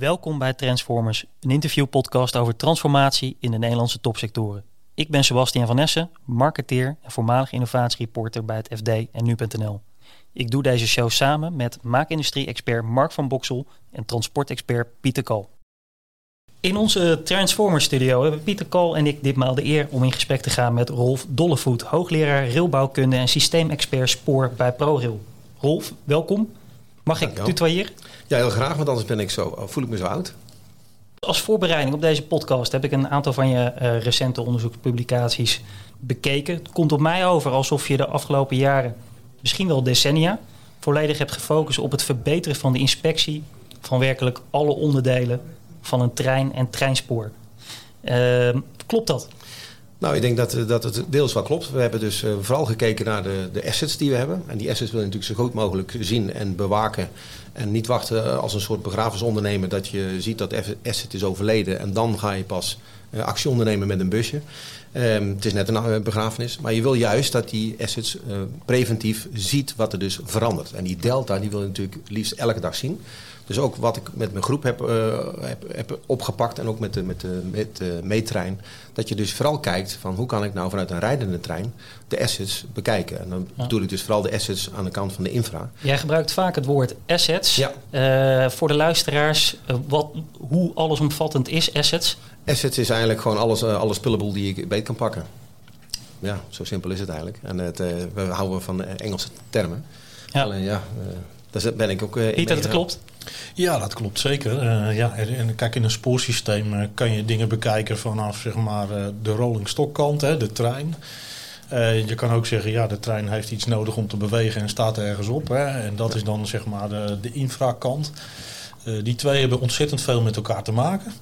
Welkom bij Transformers, een interviewpodcast over transformatie in de Nederlandse topsectoren. Ik ben Sebastian van Essen, marketeer en voormalig innovatiereporter bij het FD en Nu.nl. Ik doe deze show samen met maakindustrie-expert Mark van Boksel en transportexpert Pieter Kal. In onze Transformers studio hebben Pieter Kal en ik ditmaal de eer om in gesprek te gaan met Rolf Dollevoet, hoogleraar railbouwkunde en systeemexpert spoor bij ProRail. Rolf, welkom. Mag ik tutoyeren? Ja, heel graag, want anders ben ik zo, voel ik me zo oud. Als voorbereiding op deze podcast heb ik een aantal van je uh, recente onderzoekspublicaties bekeken. Het komt op mij over alsof je de afgelopen jaren, misschien wel decennia, volledig hebt gefocust op het verbeteren van de inspectie van werkelijk alle onderdelen van een trein en treinspoor. Uh, klopt dat? Nou, ik denk dat, eh, dat het deels wel klopt. We hebben dus uh, vooral gekeken naar de, de assets die we hebben. En die assets wil je natuurlijk zo goed mogelijk zien en bewaken. En niet wachten als een soort begrafenisondernemer dat je ziet dat asset is overleden. En dan ga je pas actie ondernemen met een busje. Um, het is net een begrafenis. Maar je wil juist dat die assets preventief ziet wat er dus verandert. En die delta die wil je natuurlijk liefst elke dag zien. Dus ook wat ik met mijn groep heb, uh, heb, heb, opgepakt en ook met de, met, de, met de meetrein. Dat je dus vooral kijkt van hoe kan ik nou vanuit een rijdende trein de assets bekijken. En dan bedoel ik dus vooral de assets aan de kant van de infra. Jij gebruikt vaak het woord assets. Ja. Uh, voor de luisteraars, uh, wat, hoe allesomvattend is assets? Assets is eigenlijk gewoon alles, alle spullenboel die ik beet kan pakken. Ja, zo simpel is het eigenlijk. En het, we houden van Engelse termen. Ja. Alleen ja, daar ben ik ook uh, Niet dat het klopt? Ja, dat klopt zeker. Uh, ja, en kijk, in een spoorsysteem uh, kan je dingen bekijken vanaf zeg maar, de rolling stock kant, hè, de trein. je kan ook zeggen, ja, de trein heeft iets nodig om te bewegen en staat ergens op. Hè, en dat is dan zeg maar de, de infrakant. die twee hebben ontzettend veel met elkaar te maken.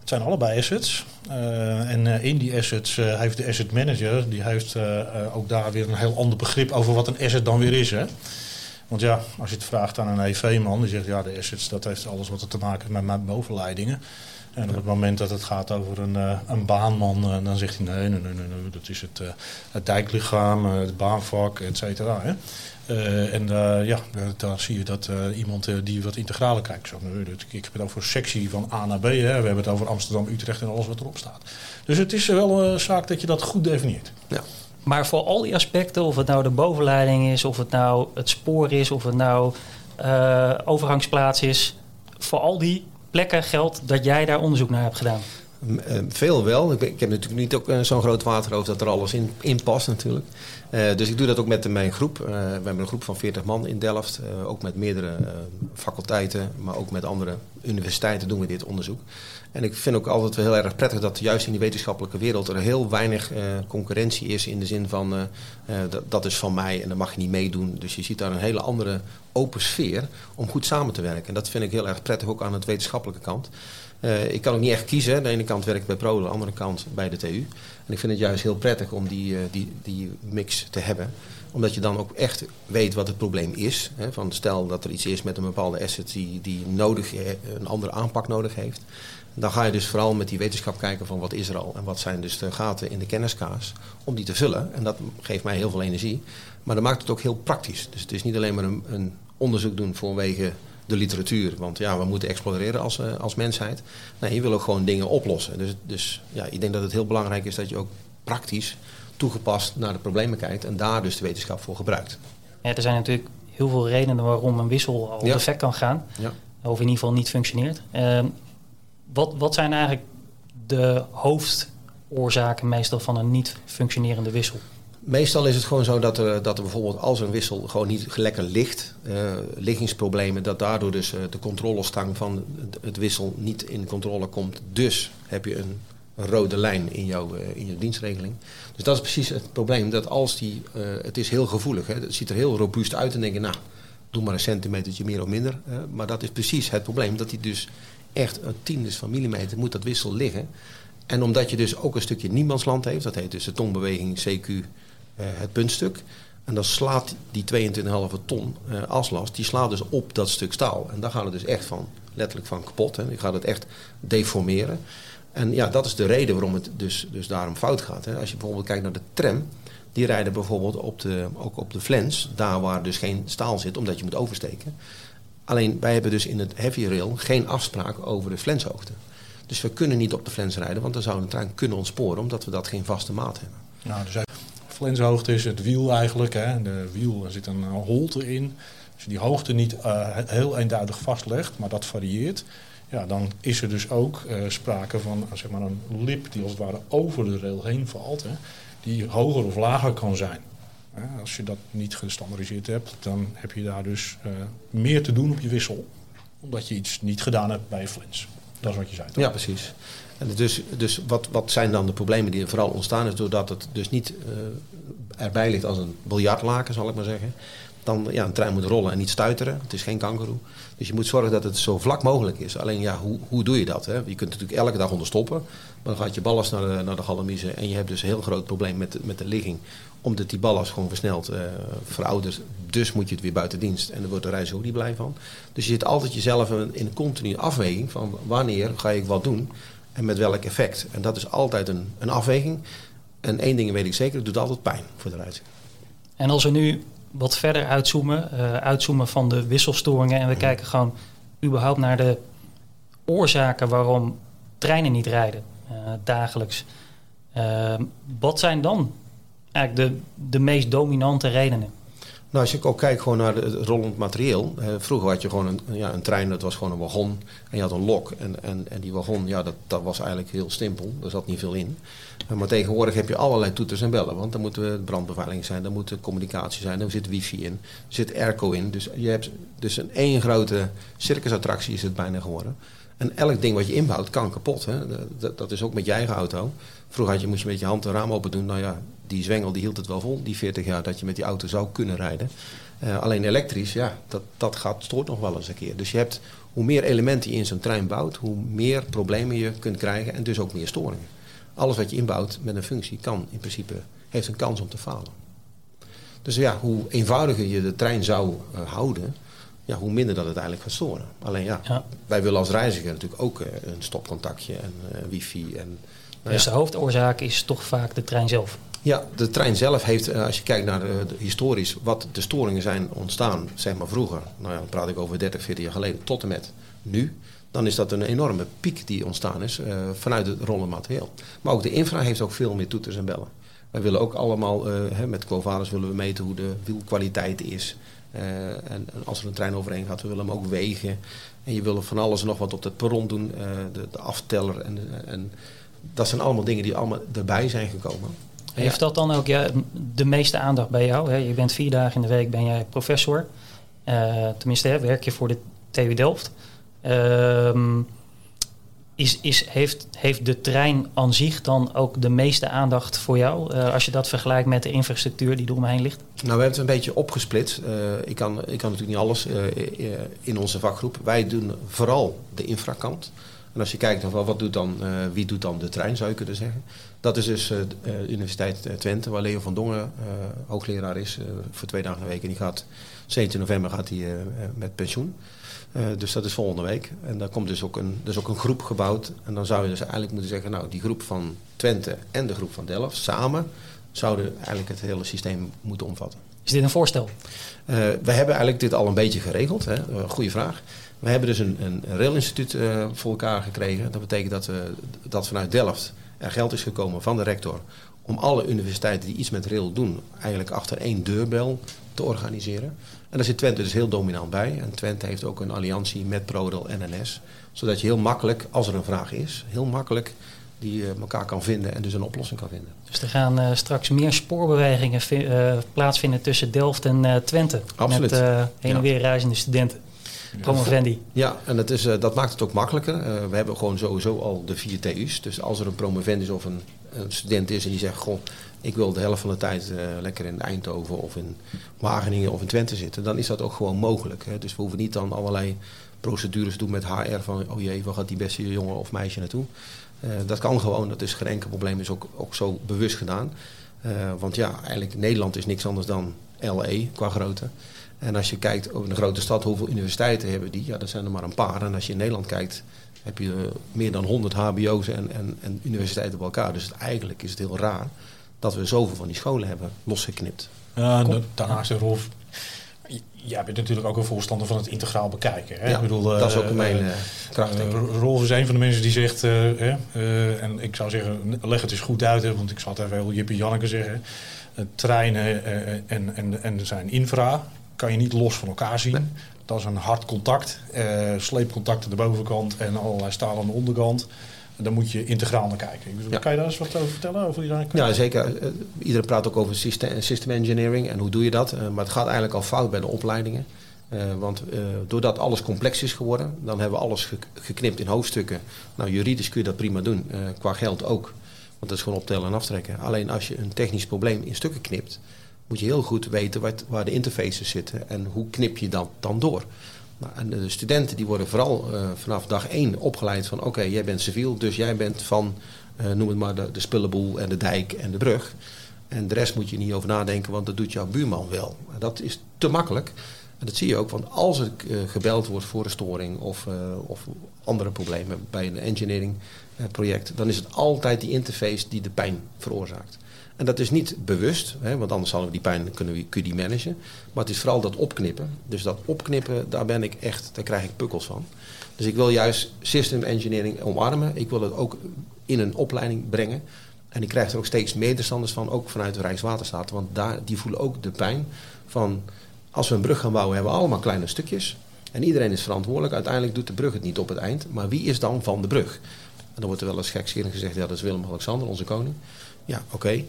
Het zijn allebei assets. en in die assets heeft de asset manager, die heeft ook daar weer een heel ander begrip over wat een asset dan weer is. Hè. Want ja, als je het vraagt aan een EV-man, die zegt ja, de assets, dat heeft alles wat er te maken heeft met bovenleidingen. En op het moment dat het gaat over een, uh, een baanman, uh, dan zegt hij nee, nee, nee, nee, nee dat is het, uh, het dijklichaam, het baanvak, et cetera. Hè? en ja, daar zie je dat iemand die wat integraler kijkt. Zo, nee, ik heb het over sectie van A naar B. Hè? We hebben het over Amsterdam, Utrecht en alles wat erop staat. Dus het is wel een zaak dat je dat goed definieert. Ja. Maar voor al die aspecten, of het nou de bovenleiding is, of het nou het spoor is, of het nou uh, overgangsplaats is, voor al die plekken geldt dat jij daar onderzoek naar hebt gedaan. Uh, veel wel. Ik, ik, heb natuurlijk niet ook uh, zo'n groot waterhoofd dat er alles in, in past natuurlijk. Uh, dus ik doe dat ook met mijn groep. we hebben een groep van 40 man in Delft. ook met meerdere faculteiten, maar ook met andere universiteiten doen we dit onderzoek. En ik vind ook altijd wel heel erg prettig dat juist in die wetenschappelijke wereld er heel weinig concurrentie is. In de zin van dat, dat, is van mij en dan mag je niet meedoen. Dus je ziet daar een hele andere open sfeer om goed samen te werken. En dat vind ik heel erg prettig ook aan het wetenschappelijke kant. Ik kan ook niet echt kiezen. De ene kant werk ik bij Pro, de andere kant bij de TU. En ik vind het juist heel prettig om die, die, die mix te hebben omdat je dan ook echt weet wat het probleem is. Hè, van stel dat er iets is met een bepaalde asset die, die nodig, een andere aanpak nodig heeft. Dan ga je dus vooral met die wetenschap kijken van wat is er al en wat zijn dus de gaten in de kenniskaas om die te vullen. En dat geeft mij heel veel energie. Maar dat maakt het ook heel praktisch. Dus het is niet alleen maar een, een onderzoek doen vanwege de literatuur. Want ja, we moeten exploreren als, uh, als mensheid. Nee, je wil ook gewoon dingen oplossen. Dus, dus ja, ik denk dat het heel belangrijk is dat je ook praktisch toegepast naar de problemen kijkt en daar dus de wetenschap voor gebruikt. Ja, er zijn natuurlijk heel veel redenen waarom een wissel al ja. defect kan gaan. Ja. Of in ieder geval niet functioneert. Uh, wat, wat zijn eigenlijk de hoofdoorzaken meestal van een niet functionerende wissel? Meestal is het gewoon zo dat er, dat bijvoorbeeld als een wissel gewoon niet lekker ligt, uh, liggingsproblemen, dat daardoor dus uh, de controlestang van het wissel niet in controle komt. Dus heb je een rode lijn in jouw, uh, in je dienstregeling. Dus dat is precies het probleem, dat als die, het is heel gevoelig, hè, het ziet er heel robuust uit en denk je, nou, doe maar een centimetertje meer of minder. maar dat is precies het probleem, dat hij dus echt een tiendes van millimeter moet dat wissel liggen. En omdat je dus ook een stukje niemandsland heeft, dat heet dus de tonbeweging CQ eh, het puntstuk. En dan slaat die 22,5 ton uh, aslast, die slaat dus op dat stuk staal. En daar gaat het dus echt van, letterlijk van kapot. Hè. Je gaat het echt deformeren. En ja, dat is de reden waarom het dus, dus daarom fout gaat. Hè. Als je bijvoorbeeld kijkt naar de tram, die rijden bijvoorbeeld op de, ook op de flens, daar waar dus geen staal zit, omdat je moet oversteken. Alleen wij hebben dus in het heavy rail geen afspraak over de flenshoogte. Dus we kunnen niet op de flens rijden, want dan zou een trein kunnen ontsporen omdat we dat geen vaste maat hebben. Nou, dus flenshoogte is het wiel eigenlijk. Hè. De wiel, er zit een holte in. Als je die hoogte niet uh, heel eenduidig vastlegt, maar dat varieert, ja, dan is er dus ook uh, sprake van zeg maar een lip die als het ware over de rail heen valt, hè, die hoger of lager kan zijn. Als je dat niet gestandardiseerd hebt, dan heb je daar dus meer te doen op je wissel. Omdat je iets niet gedaan hebt bij je flens. Dat is wat je zei. Toch? Ja, precies. En dus dus wat, wat zijn dan de problemen die er vooral ontstaan is doordat het dus niet uh, erbij ligt als een biljartlaken, zal ik maar zeggen. Dan ja, een trein moet rollen en niet stuiteren. Het is geen kangeroe. Dus je moet zorgen dat het zo vlak mogelijk is. Alleen ja, hoe, hoe doe je dat? Hè? Je kunt natuurlijk elke dag onderstoppen. Maar dan gaat je ballast naar de, naar de. En je hebt dus een heel groot probleem met, met de ligging. Omdat die ballast gewoon versneld uh, veroudert. Dus moet je het weer buiten dienst. En daar wordt de reiziger ook niet blij van. Dus je zit altijd jezelf in een continue afweging van wanneer ga ik wat doen. En met welk effect. En dat is altijd een, een afweging. En één ding weet ik zeker, het doet altijd pijn voor de reiziger. En als we nu wat verder uitzoomen, uh, uitzoomen van de wisselstoringen en we mhm. kijken gewoon überhaupt naar de oorzaken waarom treinen niet rijden uh, dagelijks. Uh, wat zijn dan eigenlijk de, de meest dominante redenen? Nou, als je ook kijkt gewoon naar het rollend materieel. Eh, vroeger had je gewoon een, ja, een trein, dat was gewoon een wagon. En je had een lok. En, en, en die wagon, ja, dat, dat was eigenlijk heel simpel. Er zat niet veel in. Uh, maar tegenwoordig heb je allerlei toeters en bellen. Want dan moet de brandbeveiliging zijn, dan moet de communicatie zijn, dan zit wifi in, er zit airco in. Dus je hebt dus een één grote circusattractie is het bijna geworden. En elk ding wat je inbouwt kan kapot. Hè? Dat, is ook met je eigen auto. Vroeger had je, moest je met je hand een raam open doen. Nou ja, die zwengel die hield het wel vol, die 40 jaar, dat je met die auto zou kunnen rijden. Uh, alleen elektrisch, ja, dat, dat gaat, stoort nog wel eens een keer. Dus je hebt, hoe meer elementen je in zo'n trein bouwt, hoe meer problemen je kunt krijgen en dus ook meer storingen. Alles wat je inbouwt met een functie kan in principe, heeft een kans om te falen. Dus ja, hoe eenvoudiger je de trein zou uh, houden, ja, hoe minder dat het eigenlijk gaat storen. Alleen ja, ja. wij willen als reiziger natuurlijk ook uh, een stopcontactje en wifi. En, nou dus ja. de hoofdoorzaak is toch vaak de trein zelf? Ja, de trein zelf heeft, eh, als je kijkt naar de, historisch, wat de storingen zijn ontstaan, zeg maar vroeger, nou ja, dan praat ik over 30, 40 jaar geleden, tot en met nu, dan is dat een enorme piek die ontstaan is uh, vanuit het rollend materieel. Maar ook de infra heeft ook veel meer toeters en bellen. Wij willen ook allemaal, uh, hè, met Quovadis willen we meten hoe de wielkwaliteit is. en, en, als er een trein overheen gaat, we willen hem ook wegen. En je wil van alles nog wat op het perron doen, de, de, afteller. En, en dat zijn allemaal dingen die allemaal erbij zijn gekomen. Heeft dat dan ook ja, de meeste aandacht bij jou? Hè? Je bent vier dagen in de week ben jij professor. Uh, tenminste, hè, werk je voor de TU Delft. Uh, is, is, heeft, heeft de trein aan zich dan ook de meeste aandacht voor jou? Uh, als je dat vergelijkt met de infrastructuur die eromheen ligt? Nou, we hebben het een beetje opgesplitst. Uh, ik, kan, ik kan natuurlijk niet alles in onze vakgroep. Wij doen vooral de infrakant. En als je kijkt naar wat doet dan, wie doet dan de trein, zou je kunnen zeggen. Dat is dus uh, de Universiteit Twente, waar Leo van Dongen uh, hoogleraar is voor twee dagen de week. En die gaat 17 november gaat hij met pensioen. dus dat is volgende week. En daar komt dus ook, een, dus ook een groep gebouwd. En dan zou je dus eigenlijk moeten zeggen, nou die groep van Twente en de groep van Delft samen zouden eigenlijk het hele systeem moeten omvatten. Is dit een voorstel? we hebben eigenlijk dit al een beetje geregeld. Hè? goede vraag. We hebben dus een, een railinstituut uh, voor elkaar gekregen. Dat betekent dat, we, dat vanuit Delft er geld is gekomen van de rector om alle universiteiten die iets met rail doen, eigenlijk achter één deurbel te organiseren. En daar zit Twente dus heel dominant bij. En Twente heeft ook een alliantie met ProRail en NS. Zodat je heel makkelijk, als er een vraag is, heel makkelijk die uh, elkaar kan vinden en dus een oplossing kan vinden. Dus er gaan uh, straks meer spoorbewegingen uh, plaatsvinden tussen Delft en Twente. Absoluut. Met heen en weer reizende studenten. Promovendi. Ja, en dat, is, uh, dat maakt het ook makkelijker. Uh, we hebben gewoon sowieso al de vier TU's. Dus als er een promovendus of een, een, student is en die zegt... Goh, ik wil de helft van de tijd uh, lekker in Eindhoven of in Wageningen of in Twente zitten... dan is dat ook gewoon mogelijk. Hè. Dus we hoeven niet dan allerlei procedures te doen met HR... van oh jee, waar gaat die beste jongen of meisje naartoe? dat kan gewoon, dat is geen enkel probleem. is ook, ook zo bewust gedaan. want ja, eigenlijk Nederland is niks anders dan LE qua grootte. En als je kijkt over een grote stad, hoeveel universiteiten hebben die? Ja, dat zijn er maar een paar. En als je in Nederland kijkt, heb je eh, meer dan 100 HBO's en, en, en universiteiten bij elkaar. Dus eigenlijk is het heel raar dat we zoveel van die scholen hebben losgeknipt. Ja, daarnaast Rolf. Jij bent natuurlijk ook een voorstander van het integraal bekijken. Hè? Ja, ik bedoel, dat is ook mijn uh, kracht. Uh, Rolf is een van de mensen die zegt, en ik zou zeggen, leg het eens goed uit, hè, want ik zal het even heel Jippie Janneke zeggen. treinen en, en, en zijn infra kan je niet los van elkaar zien. Nee. Dat is een hard contact, sleepcontact aan de bovenkant en allerlei staal aan de onderkant. Dan moet je integraal naar kijken. Ja. Kan je daar eens wat over vertellen? Over die ja, zeker. Uh, iedereen praat ook over system, system, engineering en hoe doe je dat. Maar het gaat eigenlijk al fout bij de opleidingen. Uh, want doordat alles complex is geworden, dan hebben we alles ge geknipt in hoofdstukken. Nou, juridisch kun je dat prima doen, qua geld ook. Want dat is gewoon optellen en aftrekken. Alleen als je een technisch probleem in stukken knipt, moet je heel goed weten wat, waar de interfaces zitten en hoe knip je dat dan door. Nou, en de studenten die worden vooral uh, vanaf dag één opgeleid van... oké, jij bent civiel, dus jij bent van, uh, noem het maar, de, spullenboel en de dijk en de brug. En de rest moet je niet over nadenken, want dat doet jouw buurman wel. Dat is te makkelijk. En dat zie je ook, want als er uh, gebeld wordt voor een storing of, of andere problemen bij een engineering project... dan is het altijd die interface die de pijn veroorzaakt. En dat is niet bewust, hè, want anders zouden we die pijn kunnen we, die managen. Maar het is vooral dat opknippen. Dus dat opknippen, daar ben ik echt, daar krijg ik pukkels van. Dus ik wil juist system engineering omarmen. Ik wil het ook in een opleiding brengen. En ik krijg er ook steeds medestanders van, ook vanuit de Rijkswaterstaat. Want daar, die voelen ook de pijn van... als we een brug gaan bouwen, hebben we allemaal kleine stukjes. En iedereen is verantwoordelijk. Uiteindelijk doet de brug het niet op het eind. Maar wie is dan van de brug? En dan wordt er wel eens gekscherend gezegd... ja, dat is Willem-Alexander, onze koning. Ja, oké.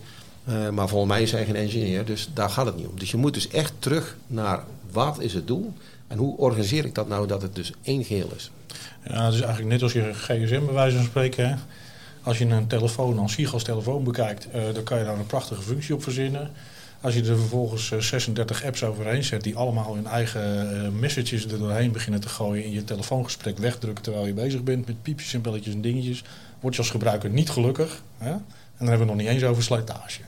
Uh, maar volgens mij is hij geen engineer, dus daar gaat het niet om. Dus je moet dus echt terug naar wat is het doel en hoe organiseer ik dat nou dat het dus één geheel is. Ja, het is eigenlijk net als je gsm bij wijze van spreken. Hè? Als je een telefoon als SIG als telefoon bekijkt, uh, dan kan je daar een prachtige functie op verzinnen. Als je er vervolgens uh, 36 apps overheen zet die allemaal hun eigen uh, messages er doorheen beginnen te gooien in je telefoongesprek wegdrukken terwijl je bezig bent met piepjes en belletjes en dingetjes, word je als gebruiker niet gelukkig. Hè? En dan hebben we nog niet eens over slijtage.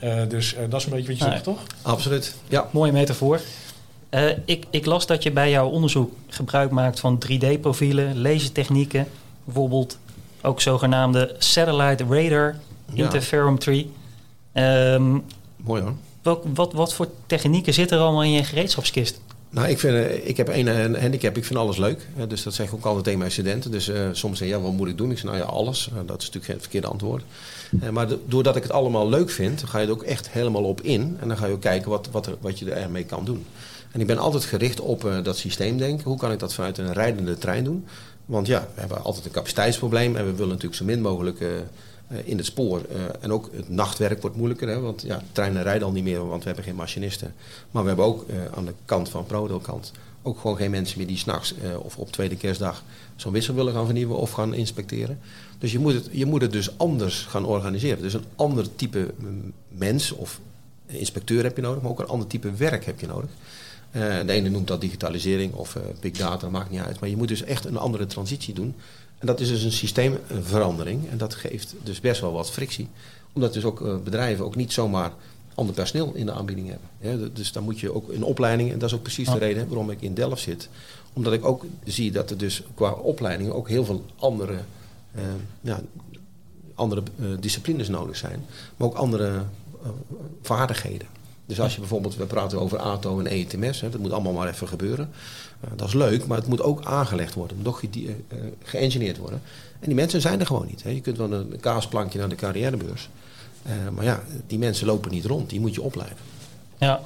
Ja. Uh, dus uh, dat is een beetje wat je zegt, toch? Absoluut. Ja. Mooie metafoor. Uh, ik, ik las dat je bij jouw onderzoek gebruik maakt van 3D-profielen, lasertechnieken, bijvoorbeeld ook zogenaamde satellite radar interferometry. Um, Mooi hoor. Wat, wat, wat voor technieken zitten er allemaal in je gereedschapskist? Nou, ik, vind, ik heb één handicap, ik vind alles leuk. Dus dat zeg ik ook altijd tegen mijn studenten. Dus uh, soms zeggen ja, wat moet ik doen? Ik zeg, nou ja, alles. Uh, dat is natuurlijk geen verkeerde antwoord. Uh, maar doordat ik het allemaal leuk vind, ga je er ook echt helemaal op in. En dan ga je ook kijken wat, wat, er, wat je ermee kan doen. En ik ben altijd gericht op dat systeemdenken. Hoe kan ik dat vanuit een rijdende trein doen? Want ja, we hebben altijd een capaciteitsprobleem. En we willen natuurlijk zo min mogelijk in het spoor. Uh, en ook het nachtwerk wordt moeilijker, hè, want ja, treinen rijden al niet meer, want we hebben geen machinisten. Maar we hebben ook uh, aan de kant van Prodel kant ook gewoon geen mensen meer die s'nachts uh, of op tweede kerstdag zo'n wissel willen gaan vernieuwen of gaan inspecteren. Dus je moet, het, je moet het dus anders gaan organiseren. Dus een ander type mens of inspecteur heb je nodig, maar ook een ander type werk heb je nodig. de ene noemt dat digitalisering of big data, maakt niet uit. Maar je moet dus echt een andere transitie doen. En dat is dus een systeemverandering. En dat geeft dus best wel wat frictie. Omdat dus ook uh, bedrijven ook niet zomaar ander personeel in de aanbieding hebben. Ja, dus dan moet je ook in opleiding, en dat is ook precies de reden waarom ik in Delft zit. Omdat ik ook zie dat er dus qua opleiding ook heel veel andere, uh, ja, andere uh, disciplines nodig zijn. Maar ook andere vaardigheden. Dus als je bijvoorbeeld, we praten over ATO en ETMS, hè, dat moet allemaal maar even gebeuren. Uh, dat is leuk, maar het moet ook aangelegd worden, het moet ge uh, geëngineerd worden. En die mensen zijn er gewoon niet. Hè. Je kunt wel een kaasplankje naar de carrièrebeurs. Uh, maar ja, die mensen lopen niet rond, die moet je opleiden. Ja.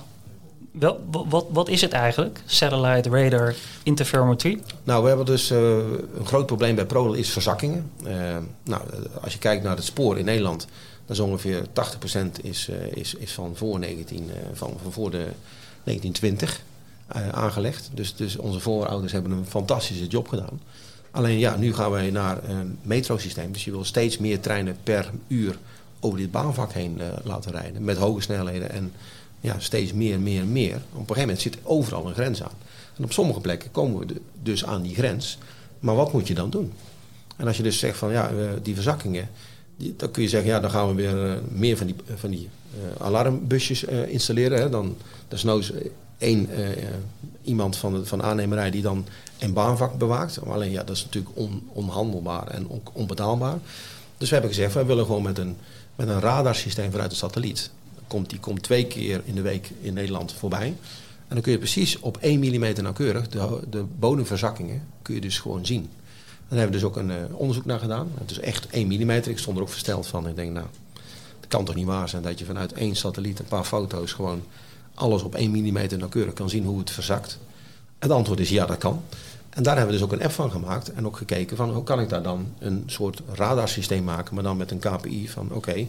Wel, wat, wat is het eigenlijk, satellite radar interferometry? Nou, we hebben dus een groot probleem bij ProRail is verzakkingen. nou, als je kijkt naar het spoor in Nederland, dat is ongeveer 80% is, uh, is, is van voor, 19, uh, van, van voor de 1920 uh, aangelegd. Dus, dus onze voorouders hebben een fantastische job gedaan. Alleen ja, nu gaan wij naar een metrosysteem. Dus je wil steeds meer treinen per uur over dit baanvak heen laten rijden. Met hoge snelheden en ja, steeds meer, meer, meer. Op een gegeven moment zit overal een grens aan. En op sommige plekken komen we dus aan die grens. Maar wat moet je dan doen? En als je dus zegt van ja, die verzakkingen dan kun je zeggen, ja, dan gaan we weer meer van die, van die alarmbusjes installeren. Hè. Dan desnoods één iemand van de van aannemerij die dan een baanvak bewaakt. Alleen ja, dat is natuurlijk on, onhandelbaar en on, onbetaalbaar. Dus we hebben gezegd, wij willen gewoon met een, met een radarsysteem vanuit de satelliet. Komt, die komt twee keer in de week in Nederland voorbij. En dan kun je precies op 1 mm nauwkeurig de, de bodemverzakkingen kun je dus gewoon zien. Daar hebben we dus ook een onderzoek naar gedaan. Het is echt 1 mm. Ik stond er ook versteld van. Ik denk, nou, het kan toch niet waar zijn dat je vanuit één satelliet een paar foto's gewoon alles op 1 mm nauwkeurig kan zien hoe het verzakt. Het antwoord is ja, dat kan. En daar hebben we dus ook een app van gemaakt en ook gekeken van hoe kan ik daar dan een soort radarsysteem maken, maar dan met een KPI van oké,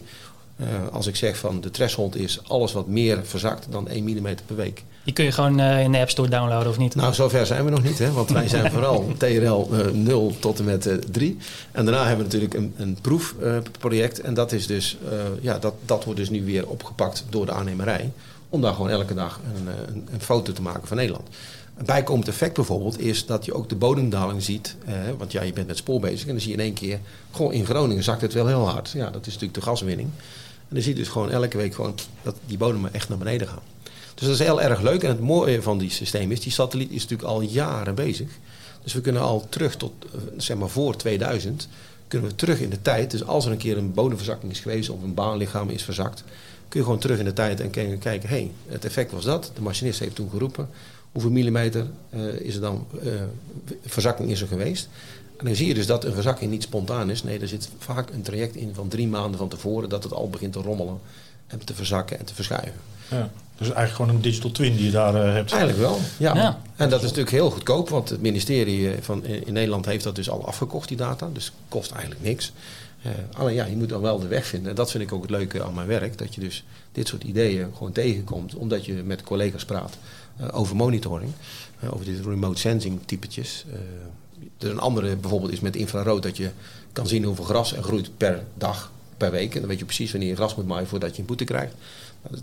eh, als ik zeg van de threshold is alles wat meer verzakt dan 1 mm per week. Die kun je gewoon uh, in de App Store downloaden of niet? Nou, zover zijn we nog niet, hè? want wij zijn vooral TRL uh, 0 tot en met 3. En daarna hebben we natuurlijk een, een proefproject en dat is dus, ja, dat, dat wordt dus nu weer opgepakt door de aannemerij om daar gewoon elke dag een, een, een foto te maken van Nederland. Een bijkomend effect bijvoorbeeld is dat je ook de bodemdaling ziet. Eh, want ja, je bent met spoor bezig en dan zie je in één keer... Gewoon in Groningen zakt het wel heel hard. Ja, dat is natuurlijk de gaswinning. En dan zie je dus gewoon elke week gewoon dat die bodemen echt naar beneden gaan. Dus dat is heel erg leuk. En het mooie van die systeem is, die satelliet is natuurlijk al jaren bezig. Dus we kunnen al terug tot, eh, zeg maar voor 2000, kunnen we terug in de tijd. Dus als er een keer een bodemverzakking is geweest of een baanlichaam is verzakt, kun je gewoon terug in de tijd en kijken, hé, hey, het effect was dat. De machinist heeft toen geroepen hoeveel millimeter uh, is er dan uh, verzakking is er geweest. En dan zie je dus dat een verzakking niet spontaan is. Nee, er zit vaak een traject in van drie maanden van tevoren dat het al begint te rommelen en te verzakken en te verschuiven. Ja, dus eigenlijk gewoon een digital twin die je daar uh, hebt. Eigenlijk wel, ja. ja. En dat is natuurlijk heel goedkoop, want het ministerie van, in Nederland heeft dat dus al afgekocht, die data. Dus kost eigenlijk niks. alleen ja, je moet dan wel de weg vinden. En dat vind ik ook het leuke aan mijn werk. Dat je dus dit soort ideeën gewoon tegenkomt, omdat je met collega's praat. Eh, over monitoring. Eh, over dit remote sensing typetjes. Eh, een andere bijvoorbeeld is met infrarood dat je kan zien hoeveel gras er groeit per dag, per week. En dan weet je precies wanneer je gras moet maaien voordat je een boete krijgt.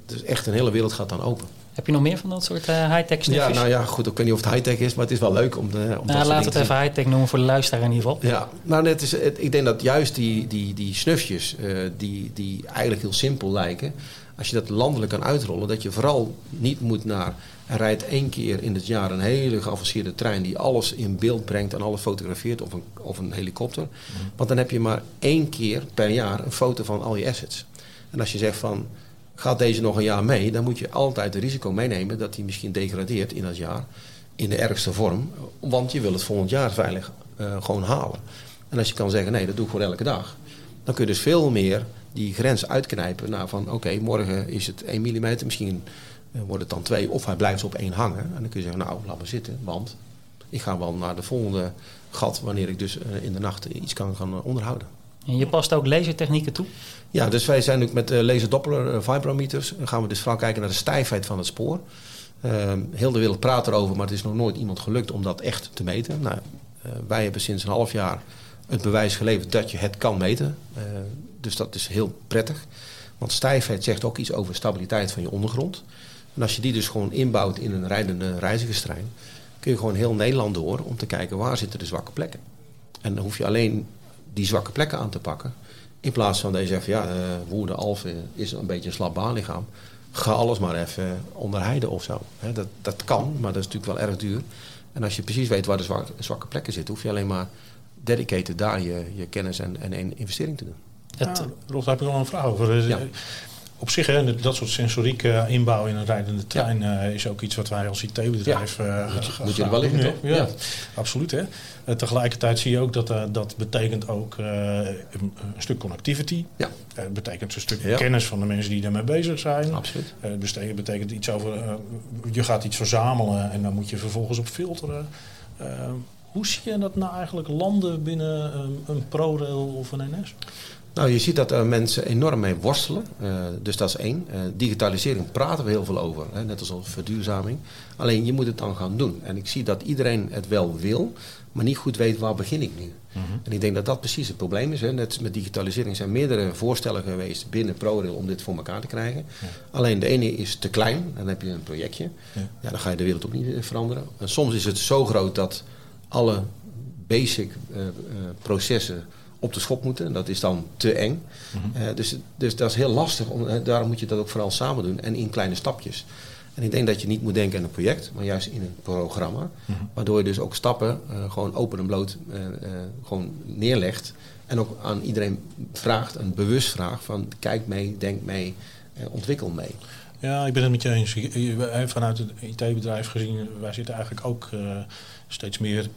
Dus echt een hele wereld gaat dan open. Heb je nog meer van dat soort high-tech sniffers? Ja, nou ja, goed. Ik weet niet of het high-tech is, maar het is wel leuk om, de, om nou, Laten we het even high-tech noemen voor de luisteraar in ieder geval. Ja, nou, het is, ik denk dat juist die, die, die snufjes, die, die eigenlijk heel simpel lijken... als je dat landelijk kan uitrollen, dat je vooral niet moet naar er rijdt één keer in het jaar een hele geavanceerde trein die alles in beeld brengt en alles fotografeert of een, of een helikopter. Mhm. Want dan heb je maar één keer per jaar een foto van al je assets. En als je zegt van gaat deze nog een jaar mee, dan moet je altijd het risico meenemen dat die misschien degradeert in dat jaar in de ergste vorm. Want je wil het volgend jaar veilig uh, gewoon halen. En als je kan zeggen nee, dat doe ik gewoon elke dag. Dan kun je dus veel meer die grens uitknijpen naar van oké, morgen is het 1 mm, misschien uh, wordt het dan twee of hij blijft op één hangen. En dan kun je zeggen, nou laat maar zitten, want ik ga wel naar de volgende gat wanneer ik dus uh, in de nacht iets kan gaan uh, onderhouden. En je past ook lasertechnieken toe? Ja, dus wij zijn ook met uh, laser doppler vibrometers. Dan gaan we dus vooral kijken naar de stijfheid van het spoor. Ehm, heel de wereld praat erover, maar het is nog nooit iemand gelukt om dat echt te meten. Nou, wij hebben sinds een half jaar het bewijs geleverd dat je het kan meten. Dus dat is heel prettig. Want stijfheid zegt ook iets over stabiliteit van je ondergrond. En als je die dus gewoon inbouwt in een rijdende reizigerstrein, kun je gewoon heel Nederland door om te kijken waar zitten de zwakke plekken. En dan hoef je alleen die zwakke plekken aan te pakken. In plaats van dat je zegt, ja, uh, Woerden, Alphen is een beetje een slap baanlichaam. Ga alles maar even onderheiden of zo. dat, dat kan, maar dat is natuurlijk wel erg duur. En als je precies weet waar de zwakke, plekken zitten, hoef je alleen maar dedicated daar je, je kennis en, en investering te doen. Het, daar heb ik wel een vraag over. Ja op zich, hè, dat soort sensoriek uh, inbouw in een rijdende trein ja. uh, is ook iets wat wij als IT-bedrijf. Ja. Uh, moet, je, moet je er wel liggen, toch? Ja, absoluut. Hè. tegelijkertijd zie je ook dat dat betekent ook een, een, stuk connectivity. Ja. Het betekent een stuk kennis van de mensen die daarmee bezig zijn. Absoluut. Het betekent, betekent iets over. je gaat iets verzamelen en dan moet je vervolgens op filteren. hoe zie je dat nou eigenlijk landen binnen een ProRail of een NS? Nou, je ziet dat er mensen enorm mee worstelen. Uh, dus dat is één. Uh, digitalisering praten we heel veel over, hè, net als verduurzaming. Alleen je moet het dan gaan doen. En ik zie dat iedereen het wel wil, maar niet goed weet waar begin ik nu. Mm En ik denk dat dat precies het probleem is. Hè. Net met digitalisering zijn meerdere voorstellen geweest binnen ProRail om dit voor elkaar te krijgen. Ja. Alleen de ene is te klein, dan heb je een projectje. Ja. ja. dan ga je de wereld ook niet veranderen. En soms is het zo groot dat alle basic uh, processen op de schop moeten. Dat is dan te eng. Mhm. Eh, dus, dus dat is heel lastig. Om, uh, daarom moet je dat ook vooral samen doen en in kleine stapjes. En ik denk dat je niet moet denken aan een project, maar juist in een programma. Mhm. Waardoor je dus ook stappen uh, gewoon open en bloot gewoon neerlegt. En ook aan iedereen vraagt, een bewust vraag van kijk mee, denk mee, ontwikkel mee. Ja, ik ben het met je eens. Vanuit het IT-bedrijf gezien, wij zitten eigenlijk ook steeds meer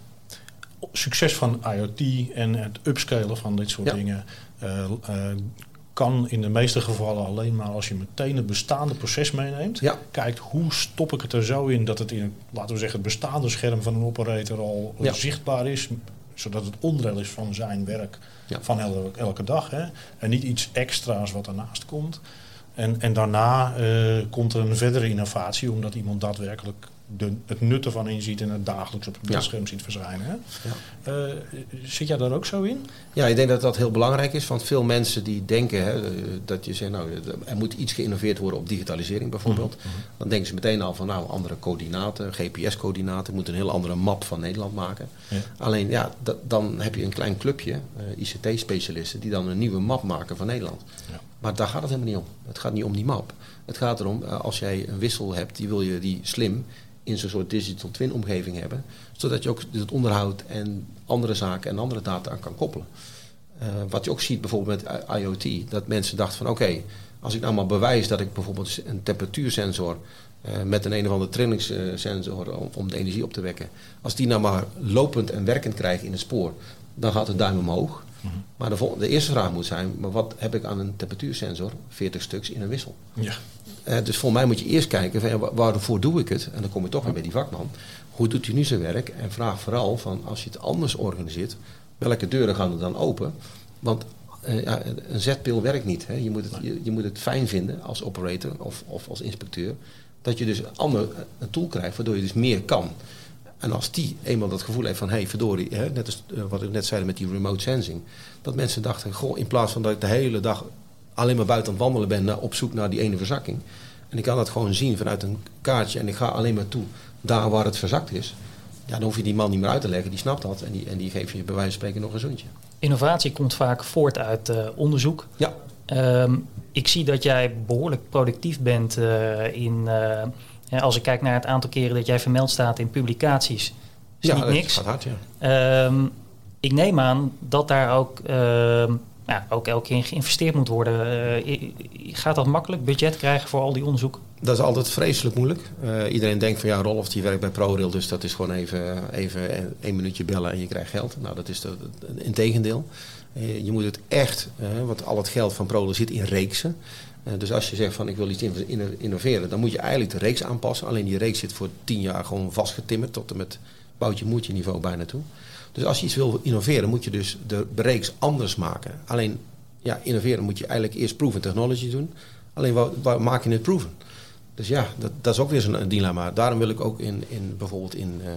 succes van IoT en het upscalen van dit soort dingen. Uh, uh, kan in de meeste gevallen alleen maar als je meteen het bestaande proces meeneemt. Ja. Kijkt hoe stop ik het er zo in dat het in, laten we zeggen, het bestaande scherm van een operator al zichtbaar is. Zodat het onderdeel is van zijn werk van elke, elke dag. Hè. En niet iets extra's wat ernaast komt. En, en daarna uh, komt er een verdere innovatie, omdat iemand daadwerkelijk de, het nut ervan inziet en het dagelijks op het beeldscherm ziet verschijnen. Hè? Ja. Uh, zit jij daar ook zo in? Ja, ik denk dat dat heel belangrijk is. Want veel mensen die denken hè, dat je zegt, nou, er moet iets geïnnoveerd worden op digitalisering bijvoorbeeld. Mhm, mhm. Dan denken ze meteen al van, nou, andere coördinaten, GPS-coördinaten, moeten een heel andere map van Nederland maken. Ja. Alleen, ja, dan heb je een klein clubje, uh, ICT-specialisten, die dan een nieuwe map maken van Nederland. Ja. Maar daar gaat het helemaal niet om. Het gaat niet om die map. Het gaat erom, uh, als jij een wissel hebt, die wil je die slim in zo'n soort digital twin omgeving hebben. Zodat je ook het onderhoud en andere zaken en andere data aan kan koppelen. Uh, wat je ook ziet bijvoorbeeld met IoT, dat mensen dachten van oké, als ik nou maar bewijs dat ik bijvoorbeeld een temperatuursensor uh, met een een of andere trillingssensor om, om, de energie op te wekken, als die nou maar lopend en werkend krijgt in het spoor, dan gaat de duim omhoog. Maar de, de, eerste vraag moet zijn, maar wat heb ik aan een temperatuursensor? 40 stuks in een wissel. Ja. Uh, dus voor mij moet je eerst kijken, van, waarvoor doe ik het? En dan kom je toch weer bij die vakman. Hoe doet hij nu zijn werk? En vraag vooral van, als je het anders organiseert, welke deuren gaan er dan open? Want uh, ja, een zetpil werkt niet. Hè? Je, moet het, je, je, moet het fijn vinden als operator of, of als inspecteur. Dat je dus een ander een tool krijgt waardoor je dus meer kan. En als die eenmaal dat gevoel heeft van, hé hey, verdorie, hè, net als uh, wat ik net zei met die remote sensing. Dat mensen dachten, goh, in plaats van dat ik de hele dag alleen maar buiten aan het wandelen ben op zoek naar die ene verzakking. En ik kan dat gewoon zien vanuit een kaartje en ik ga alleen maar toe daar waar het verzakt is. Ja, dan hoef je die man niet meer uit te leggen, die snapt dat en die, en die geeft je bij wijze van spreken nog een zoontje. Innovatie komt vaak voort uit uh, onderzoek. Ja. Um, ik zie dat jij behoorlijk productief bent uh, in, als ik kijk naar het aantal keren dat jij vermeld staat in publicaties. Is ja, niet niks. gaat hard, ja. Um, ik neem aan dat daar ook ehm, ook elke keer geïnvesteerd moet worden. Uh, gaat dat makkelijk budget krijgen voor al die onderzoeken? Dat is altijd vreselijk moeilijk. Uh, iedereen denkt van ja, Rolf die werkt bij ProRail, dus dat is gewoon even, even één minuutje bellen en je krijgt geld. Nou, dat is de, in tegendeel. Uh, je moet het echt, want al het geld van ProRail zit in reeksen. Dus als je zegt van ik wil iets innoveren, dan moet je eigenlijk de reeks aanpassen. Alleen die reeks zit voor tien jaar gewoon vastgetimmerd tot en met boutje moetje niveau bijna toe. Dus als je iets wil innoveren, moet je dus de reeks anders maken. Alleen, ja, innoveren moet je eigenlijk eerst proven technology doen. Alleen, waar, maak je het proven? Dus ja, dat, dat is ook weer zo'n dilemma. Daarom wil ik ook in, in bijvoorbeeld in, uh,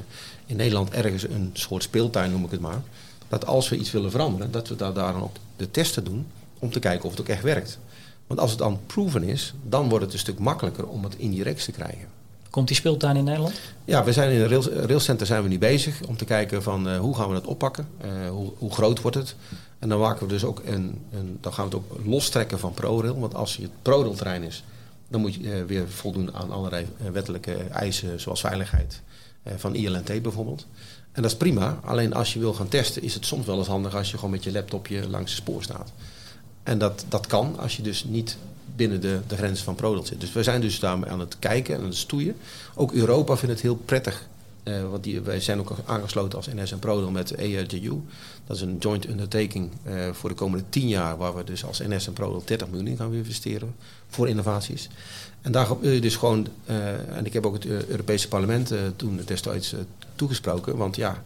in Nederland ergens een soort speeltuin, noem ik het maar. Dat als we iets willen veranderen, dat we daar, daar dan ook de testen doen om te kijken of het ook echt werkt. Want als het dan proven is, dan wordt het een stuk makkelijker om het in die reeks te krijgen. Komt die speeltuin in Nederland? Ja, we zijn in het rail, railcenter zijn we nu bezig om te kijken van uh, hoe gaan we dat oppakken, uh, hoe, hoe, groot wordt het. En dan maken we dus ook een, een, dan gaan we het ook lostrekken van ProRail. Want als het ProRail terrein is, dan moet je uh, weer voldoen aan allerlei wettelijke eisen zoals veiligheid van ILNT bijvoorbeeld. En dat is prima, alleen als je wil gaan testen is het soms wel eens handig als je gewoon met je laptopje langs het spoor staat. En dat, dat kan als je dus niet binnen de, de grenzen van ProRail zit. Dus we zijn dus daarmee aan het kijken en aan het stoeien. Ook Europa vindt het heel prettig. Uh, want die, wij zijn ook aangesloten als NS en ProRail met ERJU. Dat is een joint undertaking uh, voor de komende tien jaar... waar we dus als NS en ProRail 30 miljoen in gaan investeren voor innovaties. En daar je dus gewoon... Uh, en ik heb ook het Europese parlement toen destijds toegesproken. Want ja,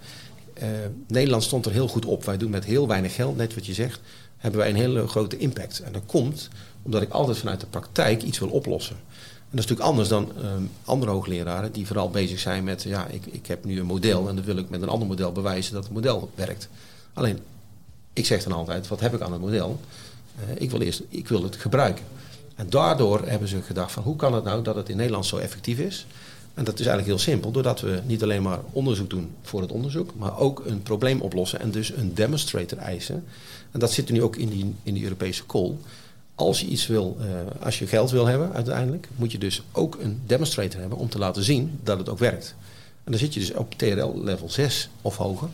Nederland stond er heel goed op. Wij doen met heel weinig geld, net wat je zegt... hebben wij een hele grote impact. En dat komt omdat ik altijd vanuit de praktijk iets wil oplossen. En dat is natuurlijk anders dan um, andere hoogleraren die vooral bezig zijn met, ja, ik, ik heb nu een model en dan wil ik met een ander model bewijzen dat het model werkt. Alleen, ik zeg dan altijd, wat heb ik aan het model? Uh, ik wil eerst, ik wil het gebruiken. En daardoor hebben ze gedacht van, hoe kan het nou dat het in Nederland zo effectief is? En dat is eigenlijk heel simpel, doordat we niet alleen maar onderzoek doen voor het onderzoek, maar ook een probleem oplossen en dus een demonstrator eisen. En dat zit er nu ook in die, in Europese call als je iets wil, uh, als je geld wil hebben uiteindelijk, moet je dus ook een demonstrator hebben om te laten zien dat het ook werkt. En dan zit je dus op TRL level 6 of hoger.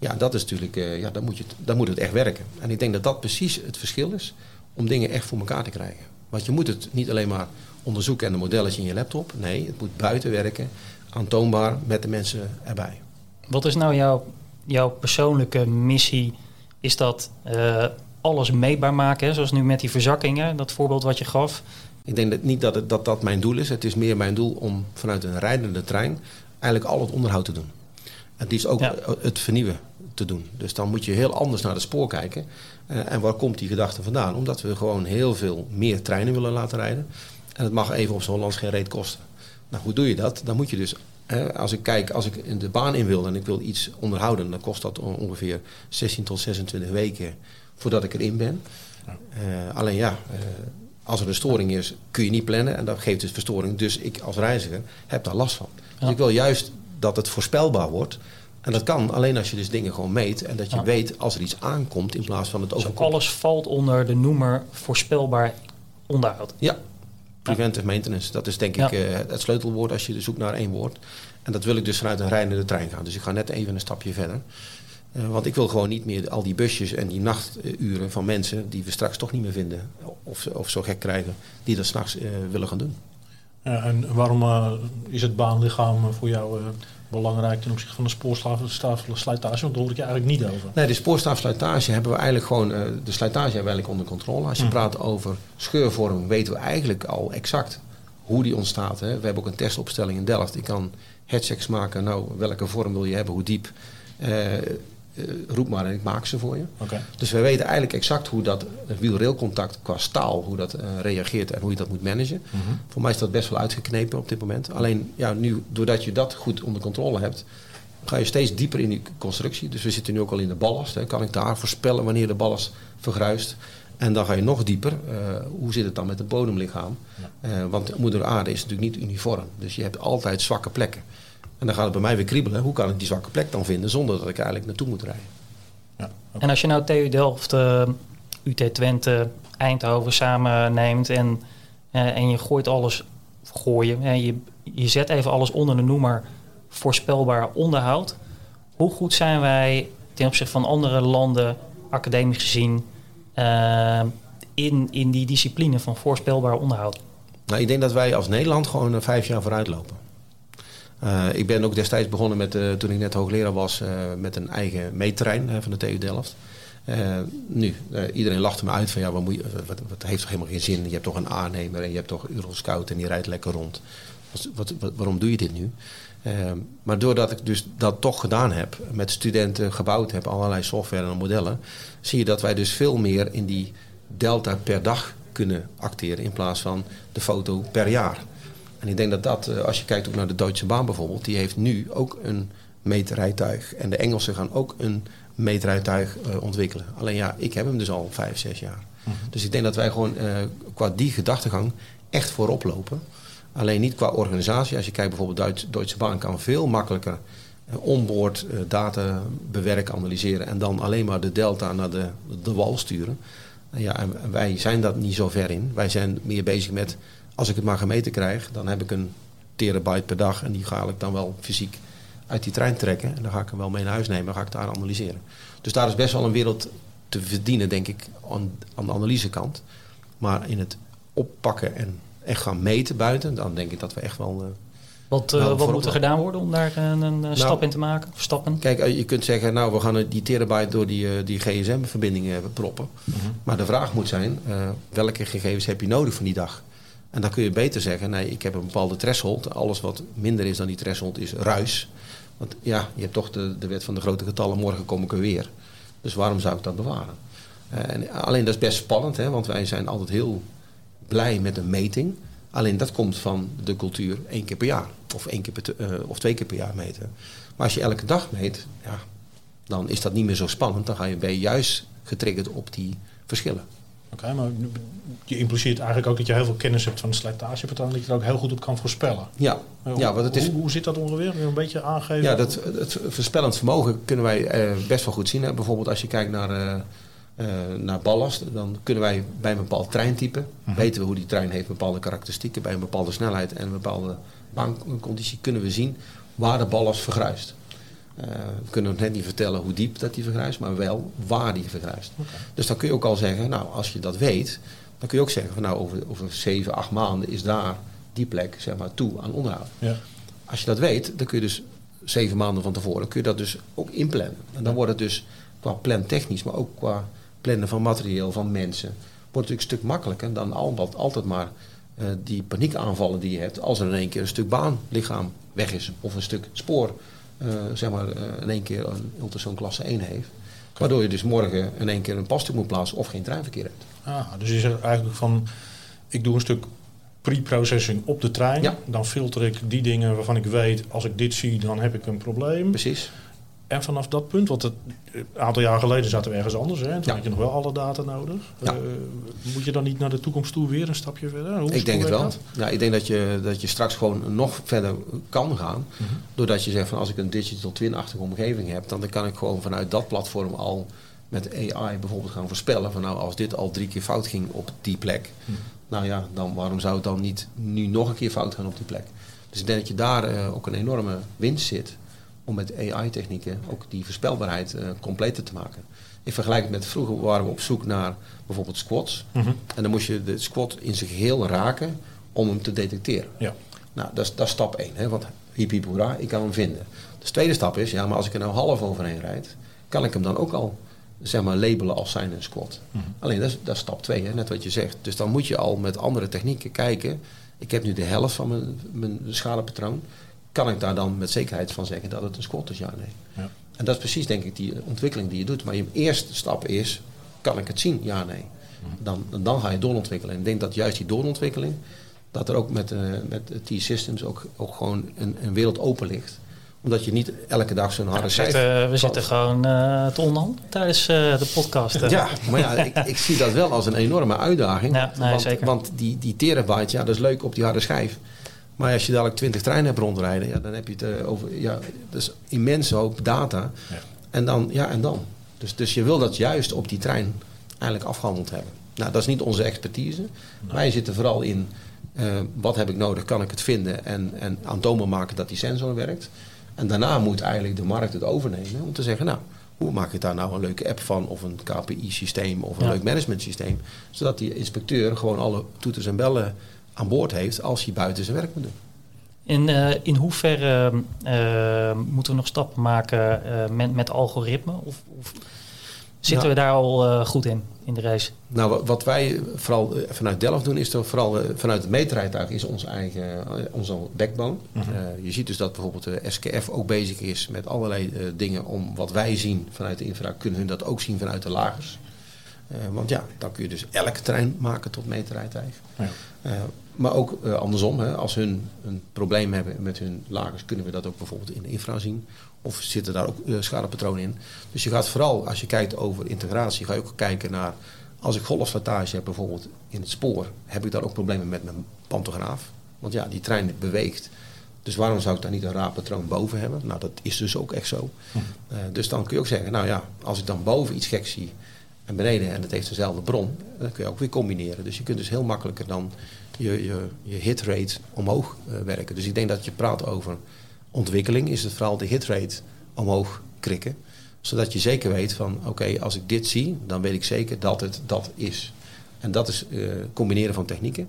Ja, dat is natuurlijk, uh, ja, dan moet, je dan moet het echt werken. En ik denk dat dat precies het verschil is om dingen echt voor elkaar te krijgen. Want je moet het niet alleen maar onderzoeken en de modellen in je laptop. Nee, het moet buiten werken, aantoonbaar met de mensen erbij. Wat is nou jouw, jouw persoonlijke missie? Is dat uh, alles meetbaar maken, hè? zoals nu met die verzakkingen, dat voorbeeld wat je gaf? Ik denk dat niet dat, het, dat dat mijn doel is. Het is meer mijn doel om vanuit een rijdende trein eigenlijk al het onderhoud te doen. En die is ook het vernieuwen te doen. Dus dan moet je heel anders naar het spoor kijken. Uh, en waar komt die gedachte vandaan? Omdat we gewoon heel veel meer treinen willen laten rijden. En het mag even op zo'n land geen reet kosten. Nou, hoe doe je dat? Dan moet je dus, als ik kijk, als ik de baan in wil en ik wil iets onderhouden, dan kost dat ongeveer 16 tot 26 weken voordat ik erin ben. Uh, alleen ja, uh, als er een storing is, kun je niet plannen en dat geeft dus verstoring. Dus ik als reiziger heb daar last van. Dus ik wil juist dat het voorspelbaar wordt. En dat kan alleen als je dus dingen gewoon meet en dat je weet als er iets aankomt in plaats van het overkomt. Dus alles valt onder de noemer voorspelbaar onderhoud. Ja, preventive maintenance. Dat is denk ik uh, het sleutelwoord als je zoekt naar één woord. En dat wil ik dus vanuit een rijdende trein gaan. Dus ik ga net even een stapje verder. Uh, want ik wil gewoon niet meer al die busjes en die nachturen van mensen die we straks toch niet meer vinden. Of, of zo gek krijgen, die dat s'nachts uh, willen gaan doen. en waarom is het baanlichaam voor jou belangrijk ten opzichte van de spoorstaafslijtage? Want daar hoor ik je eigenlijk niet over. Nee, de spoorstaafslijtage hebben we eigenlijk gewoon, uh, de slijtage hebben we eigenlijk onder controle. Als je hm. praat over scheurvorming, weten we eigenlijk al exact hoe die ontstaat. Hè. We hebben ook een testopstelling in Delft. Ik kan headchecks maken. Nou, welke vorm wil je hebben, hoe diep. Uh, roep maar en ik maak ze voor je. Okay. Dus we weten eigenlijk exact hoe dat wiel-railcontact qua staal, hoe dat uh, reageert en hoe je dat moet managen. Mm -hmm. Voor mij is dat best wel uitgeknepen op dit moment. Alleen ja, nu, doordat je dat goed onder controle hebt, ga je steeds dieper in die constructie. Dus we zitten nu ook al in de ballast. Hè. Kan ik daar voorspellen wanneer de ballast vergruist? En dan ga je nog dieper. Uh, hoe zit het dan met het bodemlichaam? Ja. want moeder aarde is natuurlijk niet uniform. Dus je hebt altijd zwakke plekken. En dan gaat het bij mij weer kriebelen. Hoe kan ik die zwakke plek dan vinden zonder dat ik eigenlijk naartoe moet rijden? Ja, okay. En als je nou TU Delft, uh, UT Twente, Eindhoven samen neemt en, uh, en je gooit alles, gooien, uh, je, je zet even alles onder de noemer voorspelbaar onderhoud. Hoe goed zijn wij ten opzichte van andere landen, academisch gezien, in, in die discipline van voorspelbaar onderhoud? Nou, ik denk dat wij als Nederland gewoon vijf jaar vooruit lopen. Uh, ik ben ook destijds begonnen met, uh, toen ik net hoogleraar was, uh, met een eigen meetrein van de TU Delft. nu, iedereen lachte me uit van ja, wat, moet je, wat, wat, heeft toch helemaal geen zin? Je hebt toch een aannemer en je hebt toch Euroscout en die rijdt lekker rond. Wat, waarom doe je dit nu? maar doordat ik dus dat toch gedaan heb, met studenten gebouwd heb, allerlei software en modellen, zie je dat wij dus veel meer in die delta per dag kunnen acteren in plaats van de foto per jaar. En ik denk dat dat, eh, als je kijkt ook naar de Duitse baan bijvoorbeeld, die heeft nu ook een meetrijtuig. En de Engelsen gaan ook een meetrijtuig uh, ontwikkelen. Alleen ja, ik heb hem dus al vijf, zes jaar. Mhm. Dus ik denk dat wij gewoon uh, qua die gedachtegang echt voorop lopen. Alleen niet qua organisatie. Als je kijkt bijvoorbeeld Duits, Duitse baan kan veel makkelijker onboard data bewerken, analyseren en dan alleen maar de delta naar de, de wal sturen. Ja, en wij zijn dat niet zo ver in. Wij zijn meer bezig met als ik het maar gemeten krijg, dan heb ik een terabyte per dag. En die ga ik dan wel fysiek uit die trein trekken. En dan ga ik hem wel mee naar huis nemen en ga ik daar analyseren. Dus daar is best wel een wereld te verdienen, denk ik, aan, aan de analysekant. Maar in het oppakken en echt gaan meten buiten, dan denk ik dat we echt wel. Uh, wat, uh, wat moet er gedaan worden om daar een, een nou, stap in te maken? Of stappen? Kijk, eh, je kunt zeggen, nou, we gaan die terabyte door die, die gsm-verbindingen proppen. Mm -hmm. Maar de vraag moet zijn, welke gegevens heb je nodig van die dag? En dan kun je beter zeggen, nee, ik heb een bepaalde threshold. Alles wat minder is dan die threshold is ruis. Want ja, je hebt toch de, de wet van de grote getallen, morgen kom ik er weer. Dus waarom zou ik dat bewaren? Uh, en alleen dat is best spannend, hè, want wij zijn altijd heel blij met een meting. Alleen dat komt van de cultuur één keer per jaar. Of, één keer per uh, of twee keer per jaar meten. Maar als je elke dag meet, ja, dan is dat niet meer zo spannend. Dan ga je, ben je juist getriggerd op die verschillen. Oké, okay, maar je impliceert eigenlijk ook dat je heel veel kennis hebt van de slijtagepatroon, dat je er ook heel goed op kan voorspellen. Ja, hoe, ja want het is, hoe, hoe zit dat ongeveer? Een beetje aangeven? Ja, dat, het voorspellend vermogen kunnen wij eh, best wel goed zien. Hè. Bijvoorbeeld als je kijkt naar, uh, uh, naar ballast, dan kunnen wij bij een bepaald treintype, uh -huh. weten we hoe die trein heeft bepaalde karakteristieken, bij een bepaalde snelheid en een bepaalde baanconditie kunnen we zien waar de ballast vergruist. Uh, we kunnen net niet vertellen hoe diep dat die vergruist, maar wel waar die vergruist. Okay. Dus dan kun je ook al zeggen, nou, als je dat weet, dan kun je ook zeggen van nou over, over zeven, acht maanden is daar die plek zeg maar toe aan onderhoud. Ja. Als je dat weet, dan kun je dus zeven maanden van tevoren kun je dat dus ook inplannen. En dan wordt het dus qua plantechnisch, maar ook qua plannen van materieel, van mensen, wordt het natuurlijk een stuk makkelijker dan al, altijd maar uh, die paniekaanvallen die je hebt als er in één keer een stuk baanlichaam weg is of een stuk spoor zeg maar, uh, in één keer een ultrasoon klasse 1 heeft. Waardoor je dus morgen in één keer een passtuk moet plaatsen of geen treinverkeer hebt. Ah, dus je zegt eigenlijk van, ik doe een stuk pre-processing op de trein. Ja. Dan filter ik die dingen waarvan ik weet, als ik dit zie, dan heb ik een probleem. Precies. En vanaf dat punt, want het, een aantal jaar geleden zaten we ergens anders. Hè? Toen Ja. had je nog wel alle data nodig. Ja. Eh, moet je dan niet naar de toekomst toe weer een stapje verder? Hoe, Ik denk het wel. Ja, ik denk dat je, dat je straks gewoon nog verder kan gaan. Mhm. Doordat je zegt van als ik een digital twin-achtige omgeving heb, dan kan ik gewoon vanuit dat platform al met AI bijvoorbeeld gaan voorspellen. Van nou, als dit al drie keer fout ging op die plek, Mhm. nou ja, dan waarom zou het dan niet nu nog een keer fout gaan op die plek? Dus ik denk dat je daar eh, ook een enorme winst zit om met AI-technieken ook die voorspelbaarheid eh, completer te maken. Ik vergelijk het met vroeger waren we op zoek naar bijvoorbeeld squats. Mhm. En dan moest je de squat in zijn geheel raken om hem te detecteren. Ja. Nou, dat is, dat is stap 1. Hè? Want hiep hiep hoera, ik kan hem vinden. Dus de tweede stap is, ja, maar als ik er nou half overheen rijd, kan ik hem dan ook al zeg maar, labelen als zijn een squat. Mhm. Alleen dat is, dat is stap 2, net wat je zegt. Dus dan moet je al met andere technieken kijken. Ik heb nu de helft van mijn, mijn schadepatroon. Kan ik daar dan met zekerheid van zeggen dat het een squat is, ja nee. Ja. En dat is precies denk ik die ontwikkeling die je doet. Maar je eerste stap is, kan ik het zien, ja nee. Dan, dan ga je doorontwikkelen. En ik denk dat juist die doorontwikkeling, dat er ook met, eh met T-Systems ook, ook gewoon een, een wereld open ligt. Omdat je niet elke dag zo'n harde we schijf... zitten, we zitten gewoon eh te onderhandelen tijdens eh, de podcast. Ja, maar ja, ik, ik zie dat wel als een enorme uitdaging. Ja, nee, want, zeker. want die, die terabyte, ja, dat is leuk op die harde schijf. Maar als je dadelijk 20 treinen hebt rondrijden, ja, dan heb je het eh, over ja, dat is immens hoop data. Ja. En dan, ja, en dan. Dus, dus je wil dat juist op die trein eigenlijk afgehandeld hebben. Nou, dat is niet onze expertise. Wij zitten vooral in eh, wat heb ik nodig, kan ik het vinden en, en aantoonbaar maken dat die sensor werkt. En daarna moet eigenlijk de markt het overnemen om te zeggen, nou, hoe maak ik daar nou een leuke app van of een KPI-systeem of een Ja. leuk management-systeem. Zodat die inspecteur gewoon alle toeters en bellen aan boord heeft als hij buiten zijn werk moet doen. In, eh, in hoeverre eh, moeten we nog stappen maken eh, met, met algoritme? Of, of zitten Nou. we daar al goed in, in de race? Nou, wat- wij vooral vanuit Delft doen, is toch vooral vanuit het meetrijtuig is ons eigen onze backbone. Mhm. Je ziet dus dat bijvoorbeeld de SKF ook bezig is met allerlei dingen om wat wij zien vanuit de infra, kunnen hun dat ook zien vanuit de lagers. Want ja, dan kun je dus elk trein maken tot meetrijtuig. Ja. Maar ook eh, andersom, hè, als hun een probleem hebben met hun lagers, kunnen we dat ook bijvoorbeeld in de infra zien. Of zitten daar ook eh, schadepatronen in. Dus je gaat vooral, als je kijkt over integratie, ga je ook kijken naar, als ik golfslijtage heb bijvoorbeeld in het spoor, heb ik daar ook problemen met mijn pantograaf. Want ja, die trein beweegt. Dus waarom zou ik daar niet een raar patroon boven hebben? Nou, dat is dus ook echt zo. Eh, dus dan kun je ook zeggen, nou ja, als ik dan boven iets geks zie en beneden en het heeft dezelfde bron, dan kun je ook weer combineren. Dus je kunt dus heel makkelijker dan je, je, je hitrate omhoog eh, werken. Dus ik denk dat je praat over ontwikkeling, is het vooral de hitrate omhoog krikken. Zodat je zeker weet van, oké, als ik dit zie, dan weet ik zeker dat het dat is. En dat is eh, combineren van technieken.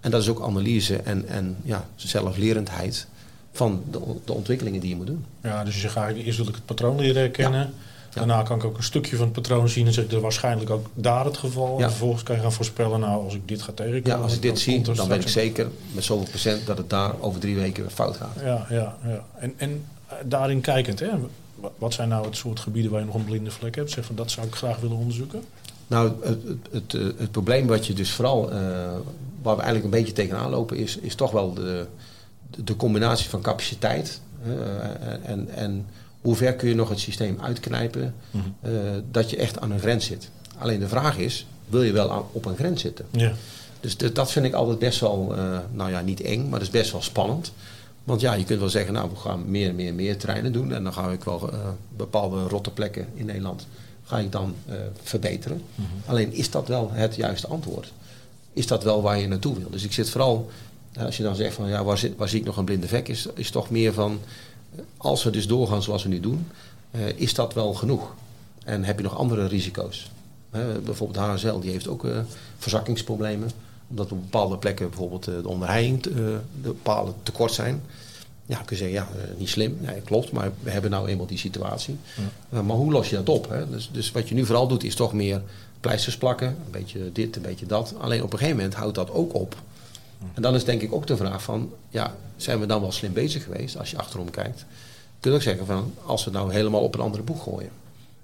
En dat is ook analyse en, en ja, zelflerendheid van de, de ontwikkelingen die je moet doen. Ja, dus je eigenlijk, eerst wil ik het patroon leren herkennen. Daarna kan ik ook een stukje van het patroon zien en zeg is waarschijnlijk ook daar het geval. En vervolgens kan je gaan voorspellen, nou, als ik dit ga tegenkomen... Ja, als ik dit zie, er dan ben ik zeker met zoveel procent dat het daar over drie weken fout gaat. Ja, ja, ja. En, en eh, daarin kijkend, hè, wa- wat zijn nou het soort gebieden waar je nog een blinde vlek hebt? Zeg van, dat zou ik graag willen onderzoeken. Nou, het, het, het, eh, het probleem wat je dus vooral, eh, waar we eigenlijk een beetje tegenaan lopen, is, is toch wel de, de, de combinatie van capaciteit en, en hoe ver kun je nog het systeem uitknijpen eh, dat je echt aan een grens zit. Alleen de vraag is, wil je wel aan, op een grens zitten? Ja. Dus de- dat vind ik altijd best wel, eh, nou ja, niet eng, maar dat is best wel spannend. Want ja, je kunt wel zeggen, nou, we gaan meer, meer, meer treinen doen. En dan ga ik wel eh, bepaalde rotte plekken in Nederland ga ik dan verbeteren. Alleen is dat wel het juiste antwoord? Is dat wel waar je naartoe wil? Dus ik zit vooral, als je dan zegt van, ja, waar, zit, waar zie ik nog een blinde vek? Is, is toch meer van, als we dus doorgaan zoals we nu doen, eh, is dat wel genoeg? En heb je nog andere risico's? Bijvoorbeeld HSL, die heeft ook verzakkingsproblemen. Omdat op bepaalde plekken bijvoorbeeld de onderheiing, de palen tekort zijn. Ja, kun je zeggen, ja, niet slim. Nee, klopt, maar we hebben nou eenmaal die situatie. maar hoe los je dat op? Hè? Dus, dus wat je nu vooral doet, is toch meer pleisters plakken. Een beetje dit, een beetje dat. Alleen op een gegeven moment houdt dat ook op. En dan is denk ik ook de vraag van, ja, zijn we dan wel slim bezig geweest als je achterom kijkt? Kun je zeggen van, als we nou helemaal op een andere boeg gooien.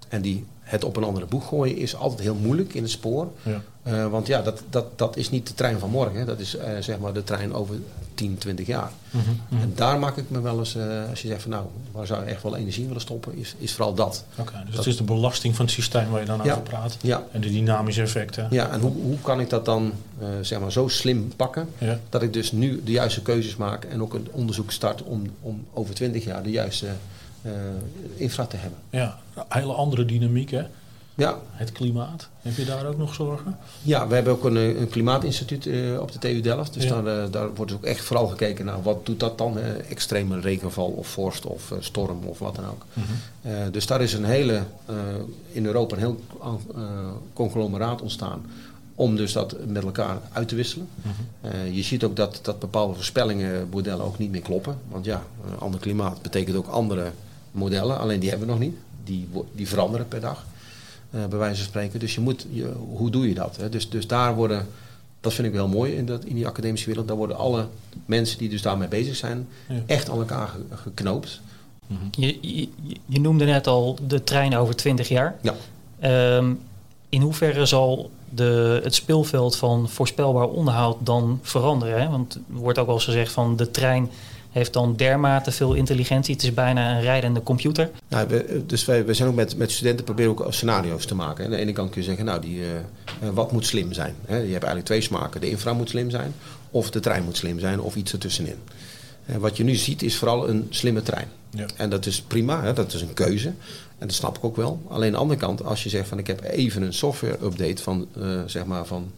En die, het op een andere boeg gooien is altijd heel moeilijk in het spoor. Ja. Uh, want ja, dat, dat, dat is niet de trein van morgen. Dat is uh, zeg maar de trein over 10, 20 jaar. Mm -hmm. En daar maak ik me wel eens, uh, als je zegt van nou, waar zou je echt wel energie willen stoppen, is, is vooral dat. Oké, dus dat, het is de belasting van het systeem waar je dan ja, over praat. Ja. En de dynamische effecten. Ja, en hoe, hoe kan ik dat dan zeg maar zo slim pakken, ja. dat ik dus nu de juiste keuzes maak en ook een onderzoek start om, om over 20 jaar de juiste infra te hebben. Ja, een hele andere dynamiek hè? Ja. Het klimaat. Heb je daar ook nog zorgen? Ja, we hebben ook een, een klimaatinstituut uh, op de TU Delft. Dus daar, uh, daar wordt dus ook echt vooral gekeken naar wat doet dat dan? Extreme regenval of vorst of storm of wat dan ook. -hmm. dus daar is een hele, in Europa een heel conglomeraat ontstaan om dus dat met elkaar uit te wisselen. -hmm. je ziet ook dat, dat bepaalde voorspellingenmodellen ook niet meer kloppen. Want ja, een ander klimaat betekent ook andere modellen. Alleen die hebben we nog niet. Die, die veranderen per dag. Uh, bij wijze van spreken. Dus je moet, je, hoe doe je dat? Hè? Dus, dus daar worden, dat vind ik wel mooi in, dat, in die academische wereld, daar worden alle mensen die dus daarmee bezig zijn, echt aan elkaar geknoopt. Mhm. Je, je, je, noemde net al de trein over 20 jaar. Ja. Um, in hoeverre zal de, het speelveld van voorspelbaar onderhoud dan veranderen? Hè? Want er wordt ook wel eens gezegd van de trein heeft dan dermate veel intelligentie. Het is bijna een rijdende computer. Ja, we, dus wij, we zijn ook met, met studenten proberen ook scenario's te maken. Aan de ene kant kun je zeggen, nou, die, uh, wat moet slim zijn? Hè? Je hebt eigenlijk twee smaken. De infra moet slim zijn, of de trein moet slim zijn, of iets ertussenin. Uh, wat je nu ziet is vooral een slimme trein. Ja. En dat is prima, hè? dat is een keuze. En dat snap ik ook wel. Alleen aan de andere kant, als je zegt van ik heb even een software update van, uh, zeg maar van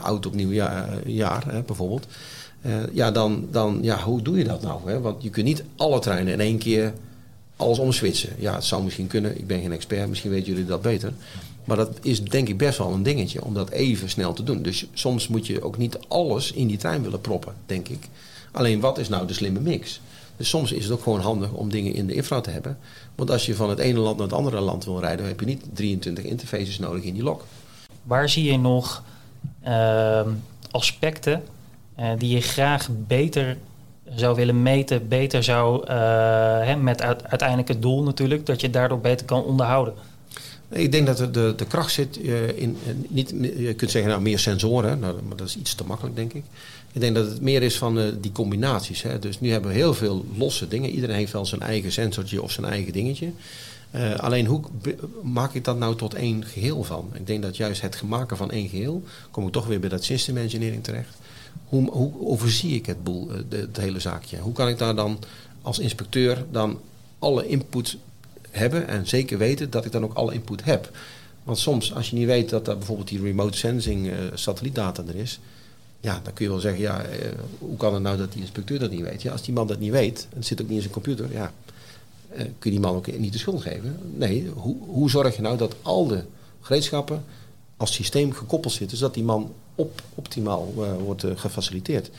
oud op nieuw jaar, jaar hè, bijvoorbeeld uh, ja, dan, dan ja, hoe doe je dat nou? Hè? Want je kunt niet alle treinen in één keer alles omswitchen. Ja, het zou misschien kunnen. Ik ben geen expert. Misschien weten jullie dat beter. Maar dat is denk ik best wel een dingetje om dat even snel te doen. Dus soms moet je ook niet alles in die trein willen proppen, denk ik. Alleen wat is nou de slimme mix? Dus soms is het ook gewoon handig om dingen in de infra te hebben. Want als je van het ene land naar het andere land wil rijden, dan heb je niet 23 interfaces nodig in die lok. Waar zie je nog uh, aspecten uh, die je graag beter zou willen meten, beter zou, uh, hè, met uiteindelijk het doel natuurlijk, dat je daardoor beter kan onderhouden. Ik denk dat de, de, kracht zit uh, in, niet, je kunt zeggen nou meer sensoren, nou, maar dat is iets te makkelijk denk ik. Ik denk dat het meer is van die combinaties. Hè. Dus nu hebben we heel veel losse dingen. Iedereen heeft wel zijn eigen sensortje of zijn eigen dingetje. Alleen hoe maak ik dat nou tot één geheel van? Ik denk dat juist het maken van één geheel, kom ik toch weer bij dat system engineering terecht hoe, hoe overzie ik het, boel, eh, het hele zaakje? Hoe kan ik daar dan als inspecteur dan alle input hebben en zeker weten dat ik dan ook alle input heb? Want soms, als je niet weet dat er bijvoorbeeld die remote sensing uh, satellietdata er is, ja, dan kun je wel zeggen, ja, uh, hoe kan het nou dat die inspecteur dat niet weet? Ja, als die man dat niet weet, en het zit ook niet in zijn computer, ja, kun je die man ook niet de schuld geven. Nee, hoe, hoe zorg je nou dat al de gereedschappen als systeem gekoppeld zitten, zodat die man op, optimaal uh, wordt uh, gefaciliteerd. ik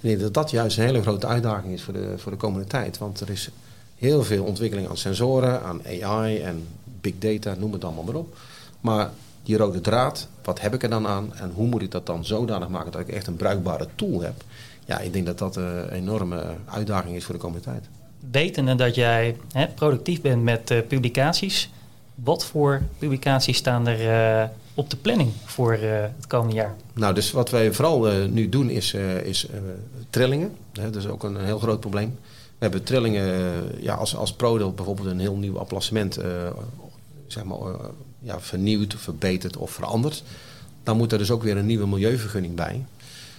denk dat dat juist een hele grote uitdaging is voor de, voor de komende tijd. Want er is heel veel ontwikkeling aan sensoren, aan AI en big data, noem het allemaal maar op. Maar die rode draad, wat heb ik er dan aan en hoe moet ik dat dan zodanig maken dat ik echt een bruikbare tool heb? Ja, ik denk dat dat een enorme uitdaging is voor de komende tijd. Wetende dat jij hè, productief bent met publicaties, wat voor publicaties staan er op de planning voor uh, het komende jaar? Nou, dus wat wij vooral uh, nu doen is, uh, is trillingen. Hè, dat is ook een, heel groot probleem. We hebben trillingen, ja, als, als ProDel bijvoorbeeld een heel nieuw applassement zeg maar, ja, vernieuwd, verbeterd of veranderd. Dan moet er dus ook weer een nieuwe milieuvergunning bij.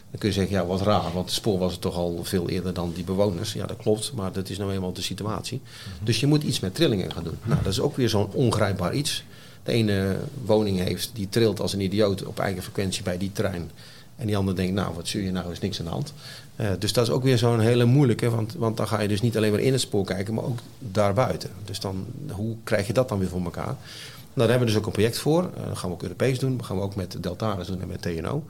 Dan kun je zeggen, ja, wat raar, want het spoor was het toch al veel eerder dan die bewoners. Ja, dat klopt, maar dat is nou eenmaal de situatie. Mhm. Dus je moet iets met trillingen gaan doen. Nou, dat is ook weer zo'n ongrijpbaar iets de ene woning heeft, die trilt als een idioot op eigen frequentie bij die trein. En die ander denkt, nou, wat zul je nou, is niks aan de hand. Uh, dus dat is ook weer zo'n hele moeilijke, want, want dan ga je dus niet alleen maar in het spoor kijken, maar ook daarbuiten. Dus dan, hoe krijg je dat dan weer voor elkaar? daar hebben we dus ook een project voor. Uh, dat gaan we ook Europees doen. Dat gaan we ook met Deltaris doen en met TNO.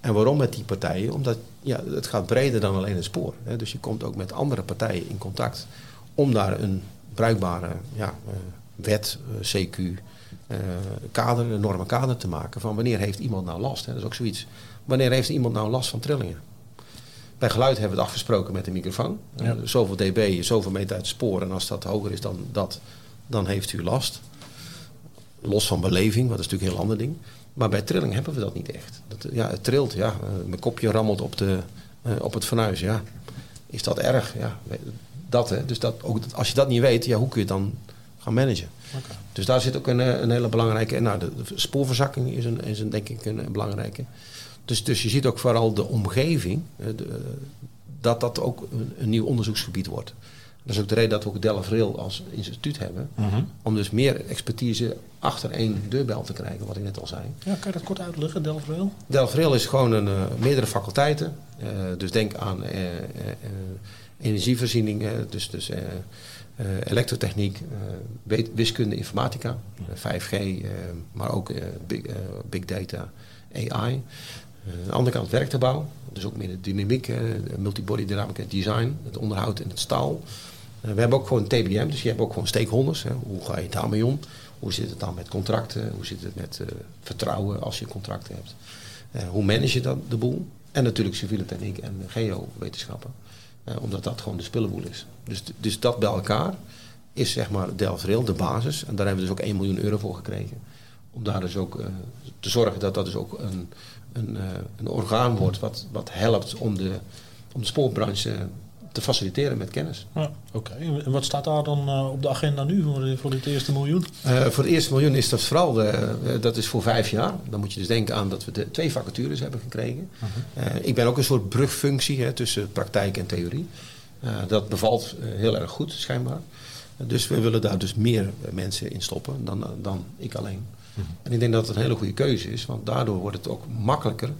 En waarom met die partijen? Omdat ja, het gaat breder dan alleen het spoor. Hè. Dus je komt ook met andere partijen in contact om daar een bruikbare ja, uh, wet, CQ, kader, een normen kader te maken van wanneer heeft iemand nou last. Hè. Dat is ook zoiets. Wanneer heeft iemand nou last van trillingen? Bij geluid hebben we het afgesproken met de microfoon. Ja. zoveel dB, zoveel meter uit het spoor. En als dat hoger is dan dat, dan heeft u last. Los van beleving, wat is natuurlijk een heel ander ding. Maar bij trilling hebben we dat niet echt. Dat, ja, het trilt, ja. Mijn kopje rammelt op, de, op het fornuis, ja. Is dat erg? Ja, dat hè. Dus dat, ook, als je dat niet weet, ja, hoe kun je dan gaan managen? Okay. Dus daar zit ook een, een hele belangrijke... En nou, de, de spoorverzakking is, een, is een, denk ik een, een belangrijke. Dus, dus je ziet ook vooral de omgeving, de, dat dat ook een, een, nieuw onderzoeksgebied wordt. Dat is ook de reden dat we ook Delft als instituut hebben. Mhm. Om dus meer expertise achter één deurbel te krijgen, wat ik net al zei. Ja, kan je dat kort uitleggen, Delft-Rail? Delft-Rail is gewoon een, uh, meerdere faculteiten. Uh, dus denk aan uh, energievoorziening, dus, dus elektrotechniek, wiskunde, informatica, 5G, maar ook big, big data, AI. aan de andere kant werkterbouw, dus ook meer de dynamiek, multibody dynamic design, het onderhoud en het staal. we hebben ook gewoon TBM, dus je hebt ook gewoon stakeholders. Hè. Hoe ga je daarmee om? Hoe zit het dan met contracten? Hoe zit het met vertrouwen als je contracten hebt? hoe manage je dan de boel? En natuurlijk civiele techniek en geowetenschappen. Uh, omdat dat gewoon de spullenboel is. Dus, dus dat bij elkaar is zeg maar Delft de basis. En daar hebben we dus ook 1 miljoen euro voor gekregen. Om daar dus ook uh, te zorgen dat dat dus ook een, een, uh, een orgaan wordt wat, wat helpt om de, om de spoorbranche te faciliteren met kennis. Ja, Oké, okay. en wat staat daar dan uh, op de agenda nu voor, voor het eerste miljoen? voor het eerste miljoen is dat vooral, de, dat is voor vijf jaar. Dan moet je dus denken aan dat we de twee vacatures hebben gekregen. -huh. ik ben ook een soort brugfunctie hè, tussen praktijk en theorie. dat bevalt heel erg goed, schijnbaar. Dus we willen daar dus meer mensen in stoppen dan, dan ik alleen. En ik denk dat het een hele goede keuze is, want daardoor wordt het ook makkelijker.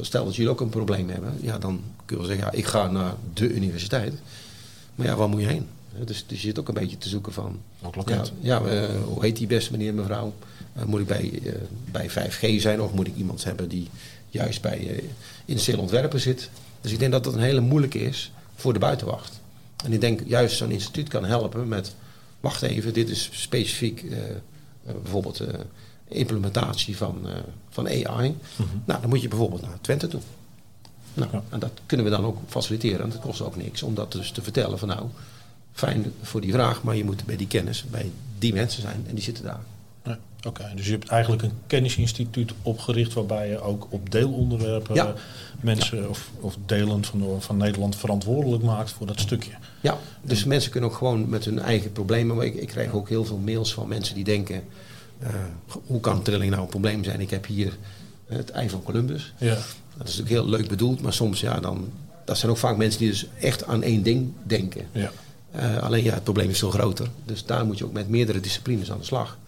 Stel dat jullie ook een probleem hebben, ja, dan kun je wel zeggen, ja, ik ga naar de universiteit. Maar ja, waar moet je heen? Dus, dus je zit ook een beetje te zoeken van... Ja, ja uh, hoe heet die beste meneer, mevrouw? Uh, moet ik bij, bij 5G zijn of moet ik iemand hebben die juist bij industrieel ontwerpen zit? Dus ik denk dat dat een hele moeilijke is voor de buitenwacht. En ik denk juist zo'n instituut kan helpen met... Wacht even, dit is specifiek bijvoorbeeld implementatie van, uh, van AI. Mhm. Nou, dan moet je bijvoorbeeld naar Twente toe. Nou, Ja. En dat kunnen we dan ook faciliteren. En dat kost ook niks om dat dus te vertellen van nou, fijn voor die vraag, maar je moet bij die kennis bij die mensen zijn en die zitten daar. Ja, Oké, dus je hebt eigenlijk een kennisinstituut opgericht waarbij je ook op deelonderwerpen Ja. mensen Of, of delen van, van Nederland verantwoordelijk maakt voor dat stukje. Ja, dus mensen kunnen ook gewoon met hun eigen problemen. Maar ik, ik krijg ook heel veel mails van mensen die denken: eh, hoe kan trilling nou een probleem zijn? Ik heb hier het ei van Columbus. Ja. Dat is natuurlijk heel leuk bedoeld, maar soms ja, dan. Dat zijn ook vaak mensen die dus echt aan één ding denken. Ja. Eh, alleen ja, het probleem is veel groter. Dus daar moet je ook met meerdere disciplines aan de slag.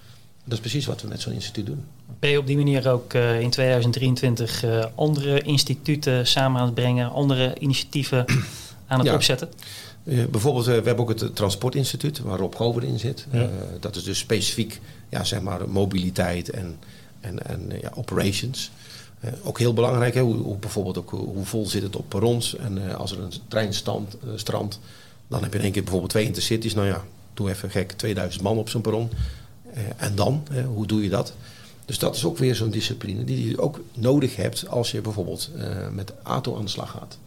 Dat is precies wat we met zo'n instituut doen. Ben je op die manier ook eh, in 2023 eh, andere instituten samen aan het brengen, andere initiatieven aan het Ja. opzetten? Eh, bijvoorbeeld, eh, we hebben ook het eh, Transportinstituut, waar Rob Gover in zit. Ja. Dat is dus specifiek ja, zeg maar, mobiliteit en, en, en ja, operations. Ook heel belangrijk, hè, hoe, hoe bijvoorbeeld ook, hoe vol zit het op perrons. En als er een trein stand, strandt, dan heb je in één keer bijvoorbeeld twee intercities. Nou ja, doe even gek, 2000 man op zo'n perron. En dan, hoe doe je dat? Dus dat is ook weer zo'n discipline die je ook nodig hebt als je bijvoorbeeld met ATO aan de slag gaat.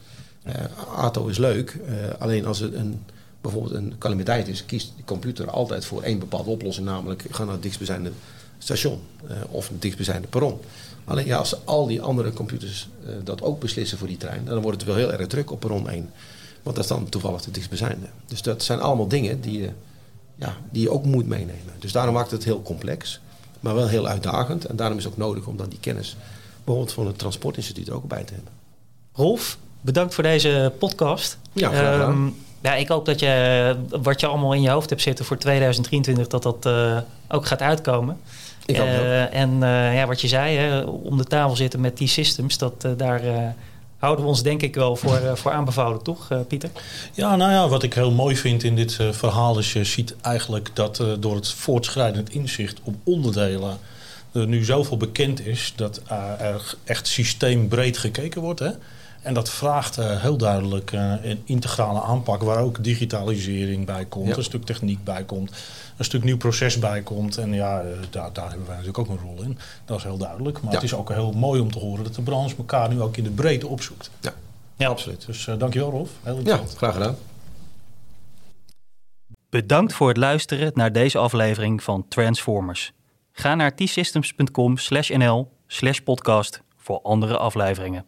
Eh, ATO is leuk, eh, alleen als het een, bijvoorbeeld een calamiteit is, kiest de computer altijd voor één bepaalde oplossing, namelijk ga naar het dichtstbijzijnde station eh, of het dichtstbijzijnde perron. Alleen ja, als al die andere computers dat ook beslissen voor die trein, dan wordt het wel heel erg druk op perron 1. Want dat is dan toevallig de dichtstbijzijnde. Dus dat zijn allemaal dingen die je, ja, die je ook moet meenemen. Dus daarom maakt het heel complex, maar wel heel uitdagend. En daarom is het ook nodig om dan die kennis bijvoorbeeld van het Transportinstituut er ook bij te hebben. Rolf, bedankt voor deze podcast. Ja, graag. Ehm, ja, ik hoop dat je wat je allemaal in je hoofd hebt zitten voor 2023, dat dat eh, ook gaat uitkomen. Ik hoop. Eh, en eh, ja, wat je zei, hè, om de tafel zitten met die systems, dat daar eh, houden we ons denk ik wel voor, voor aanbevolen, toch Pieter? Ja, nou ja, wat ik heel mooi vind in dit verhaal is je ziet eigenlijk dat door het voortschrijdend inzicht op onderdelen er nu zoveel bekend is dat er echt systeembreed gekeken wordt. Hè? En dat vraagt uh, heel duidelijk uh, een integrale aanpak waar ook digitalisering bij komt, een stuk techniek bij komt, een stuk nieuw proces bij komt. En ja, uh, daar, daar hebben wij natuurlijk ook een rol in. Dat is heel duidelijk. Maar het is ook heel mooi om te horen dat de branche elkaar nu ook in de breedte opzoekt. Ja, ja. absoluut. Dus dankjewel Rolf. Heel ja, graag gedaan. Bedankt voor het luisteren naar deze aflevering van Transformers. Ga naar t-systems.com slash nl slash podcast voor andere afleveringen.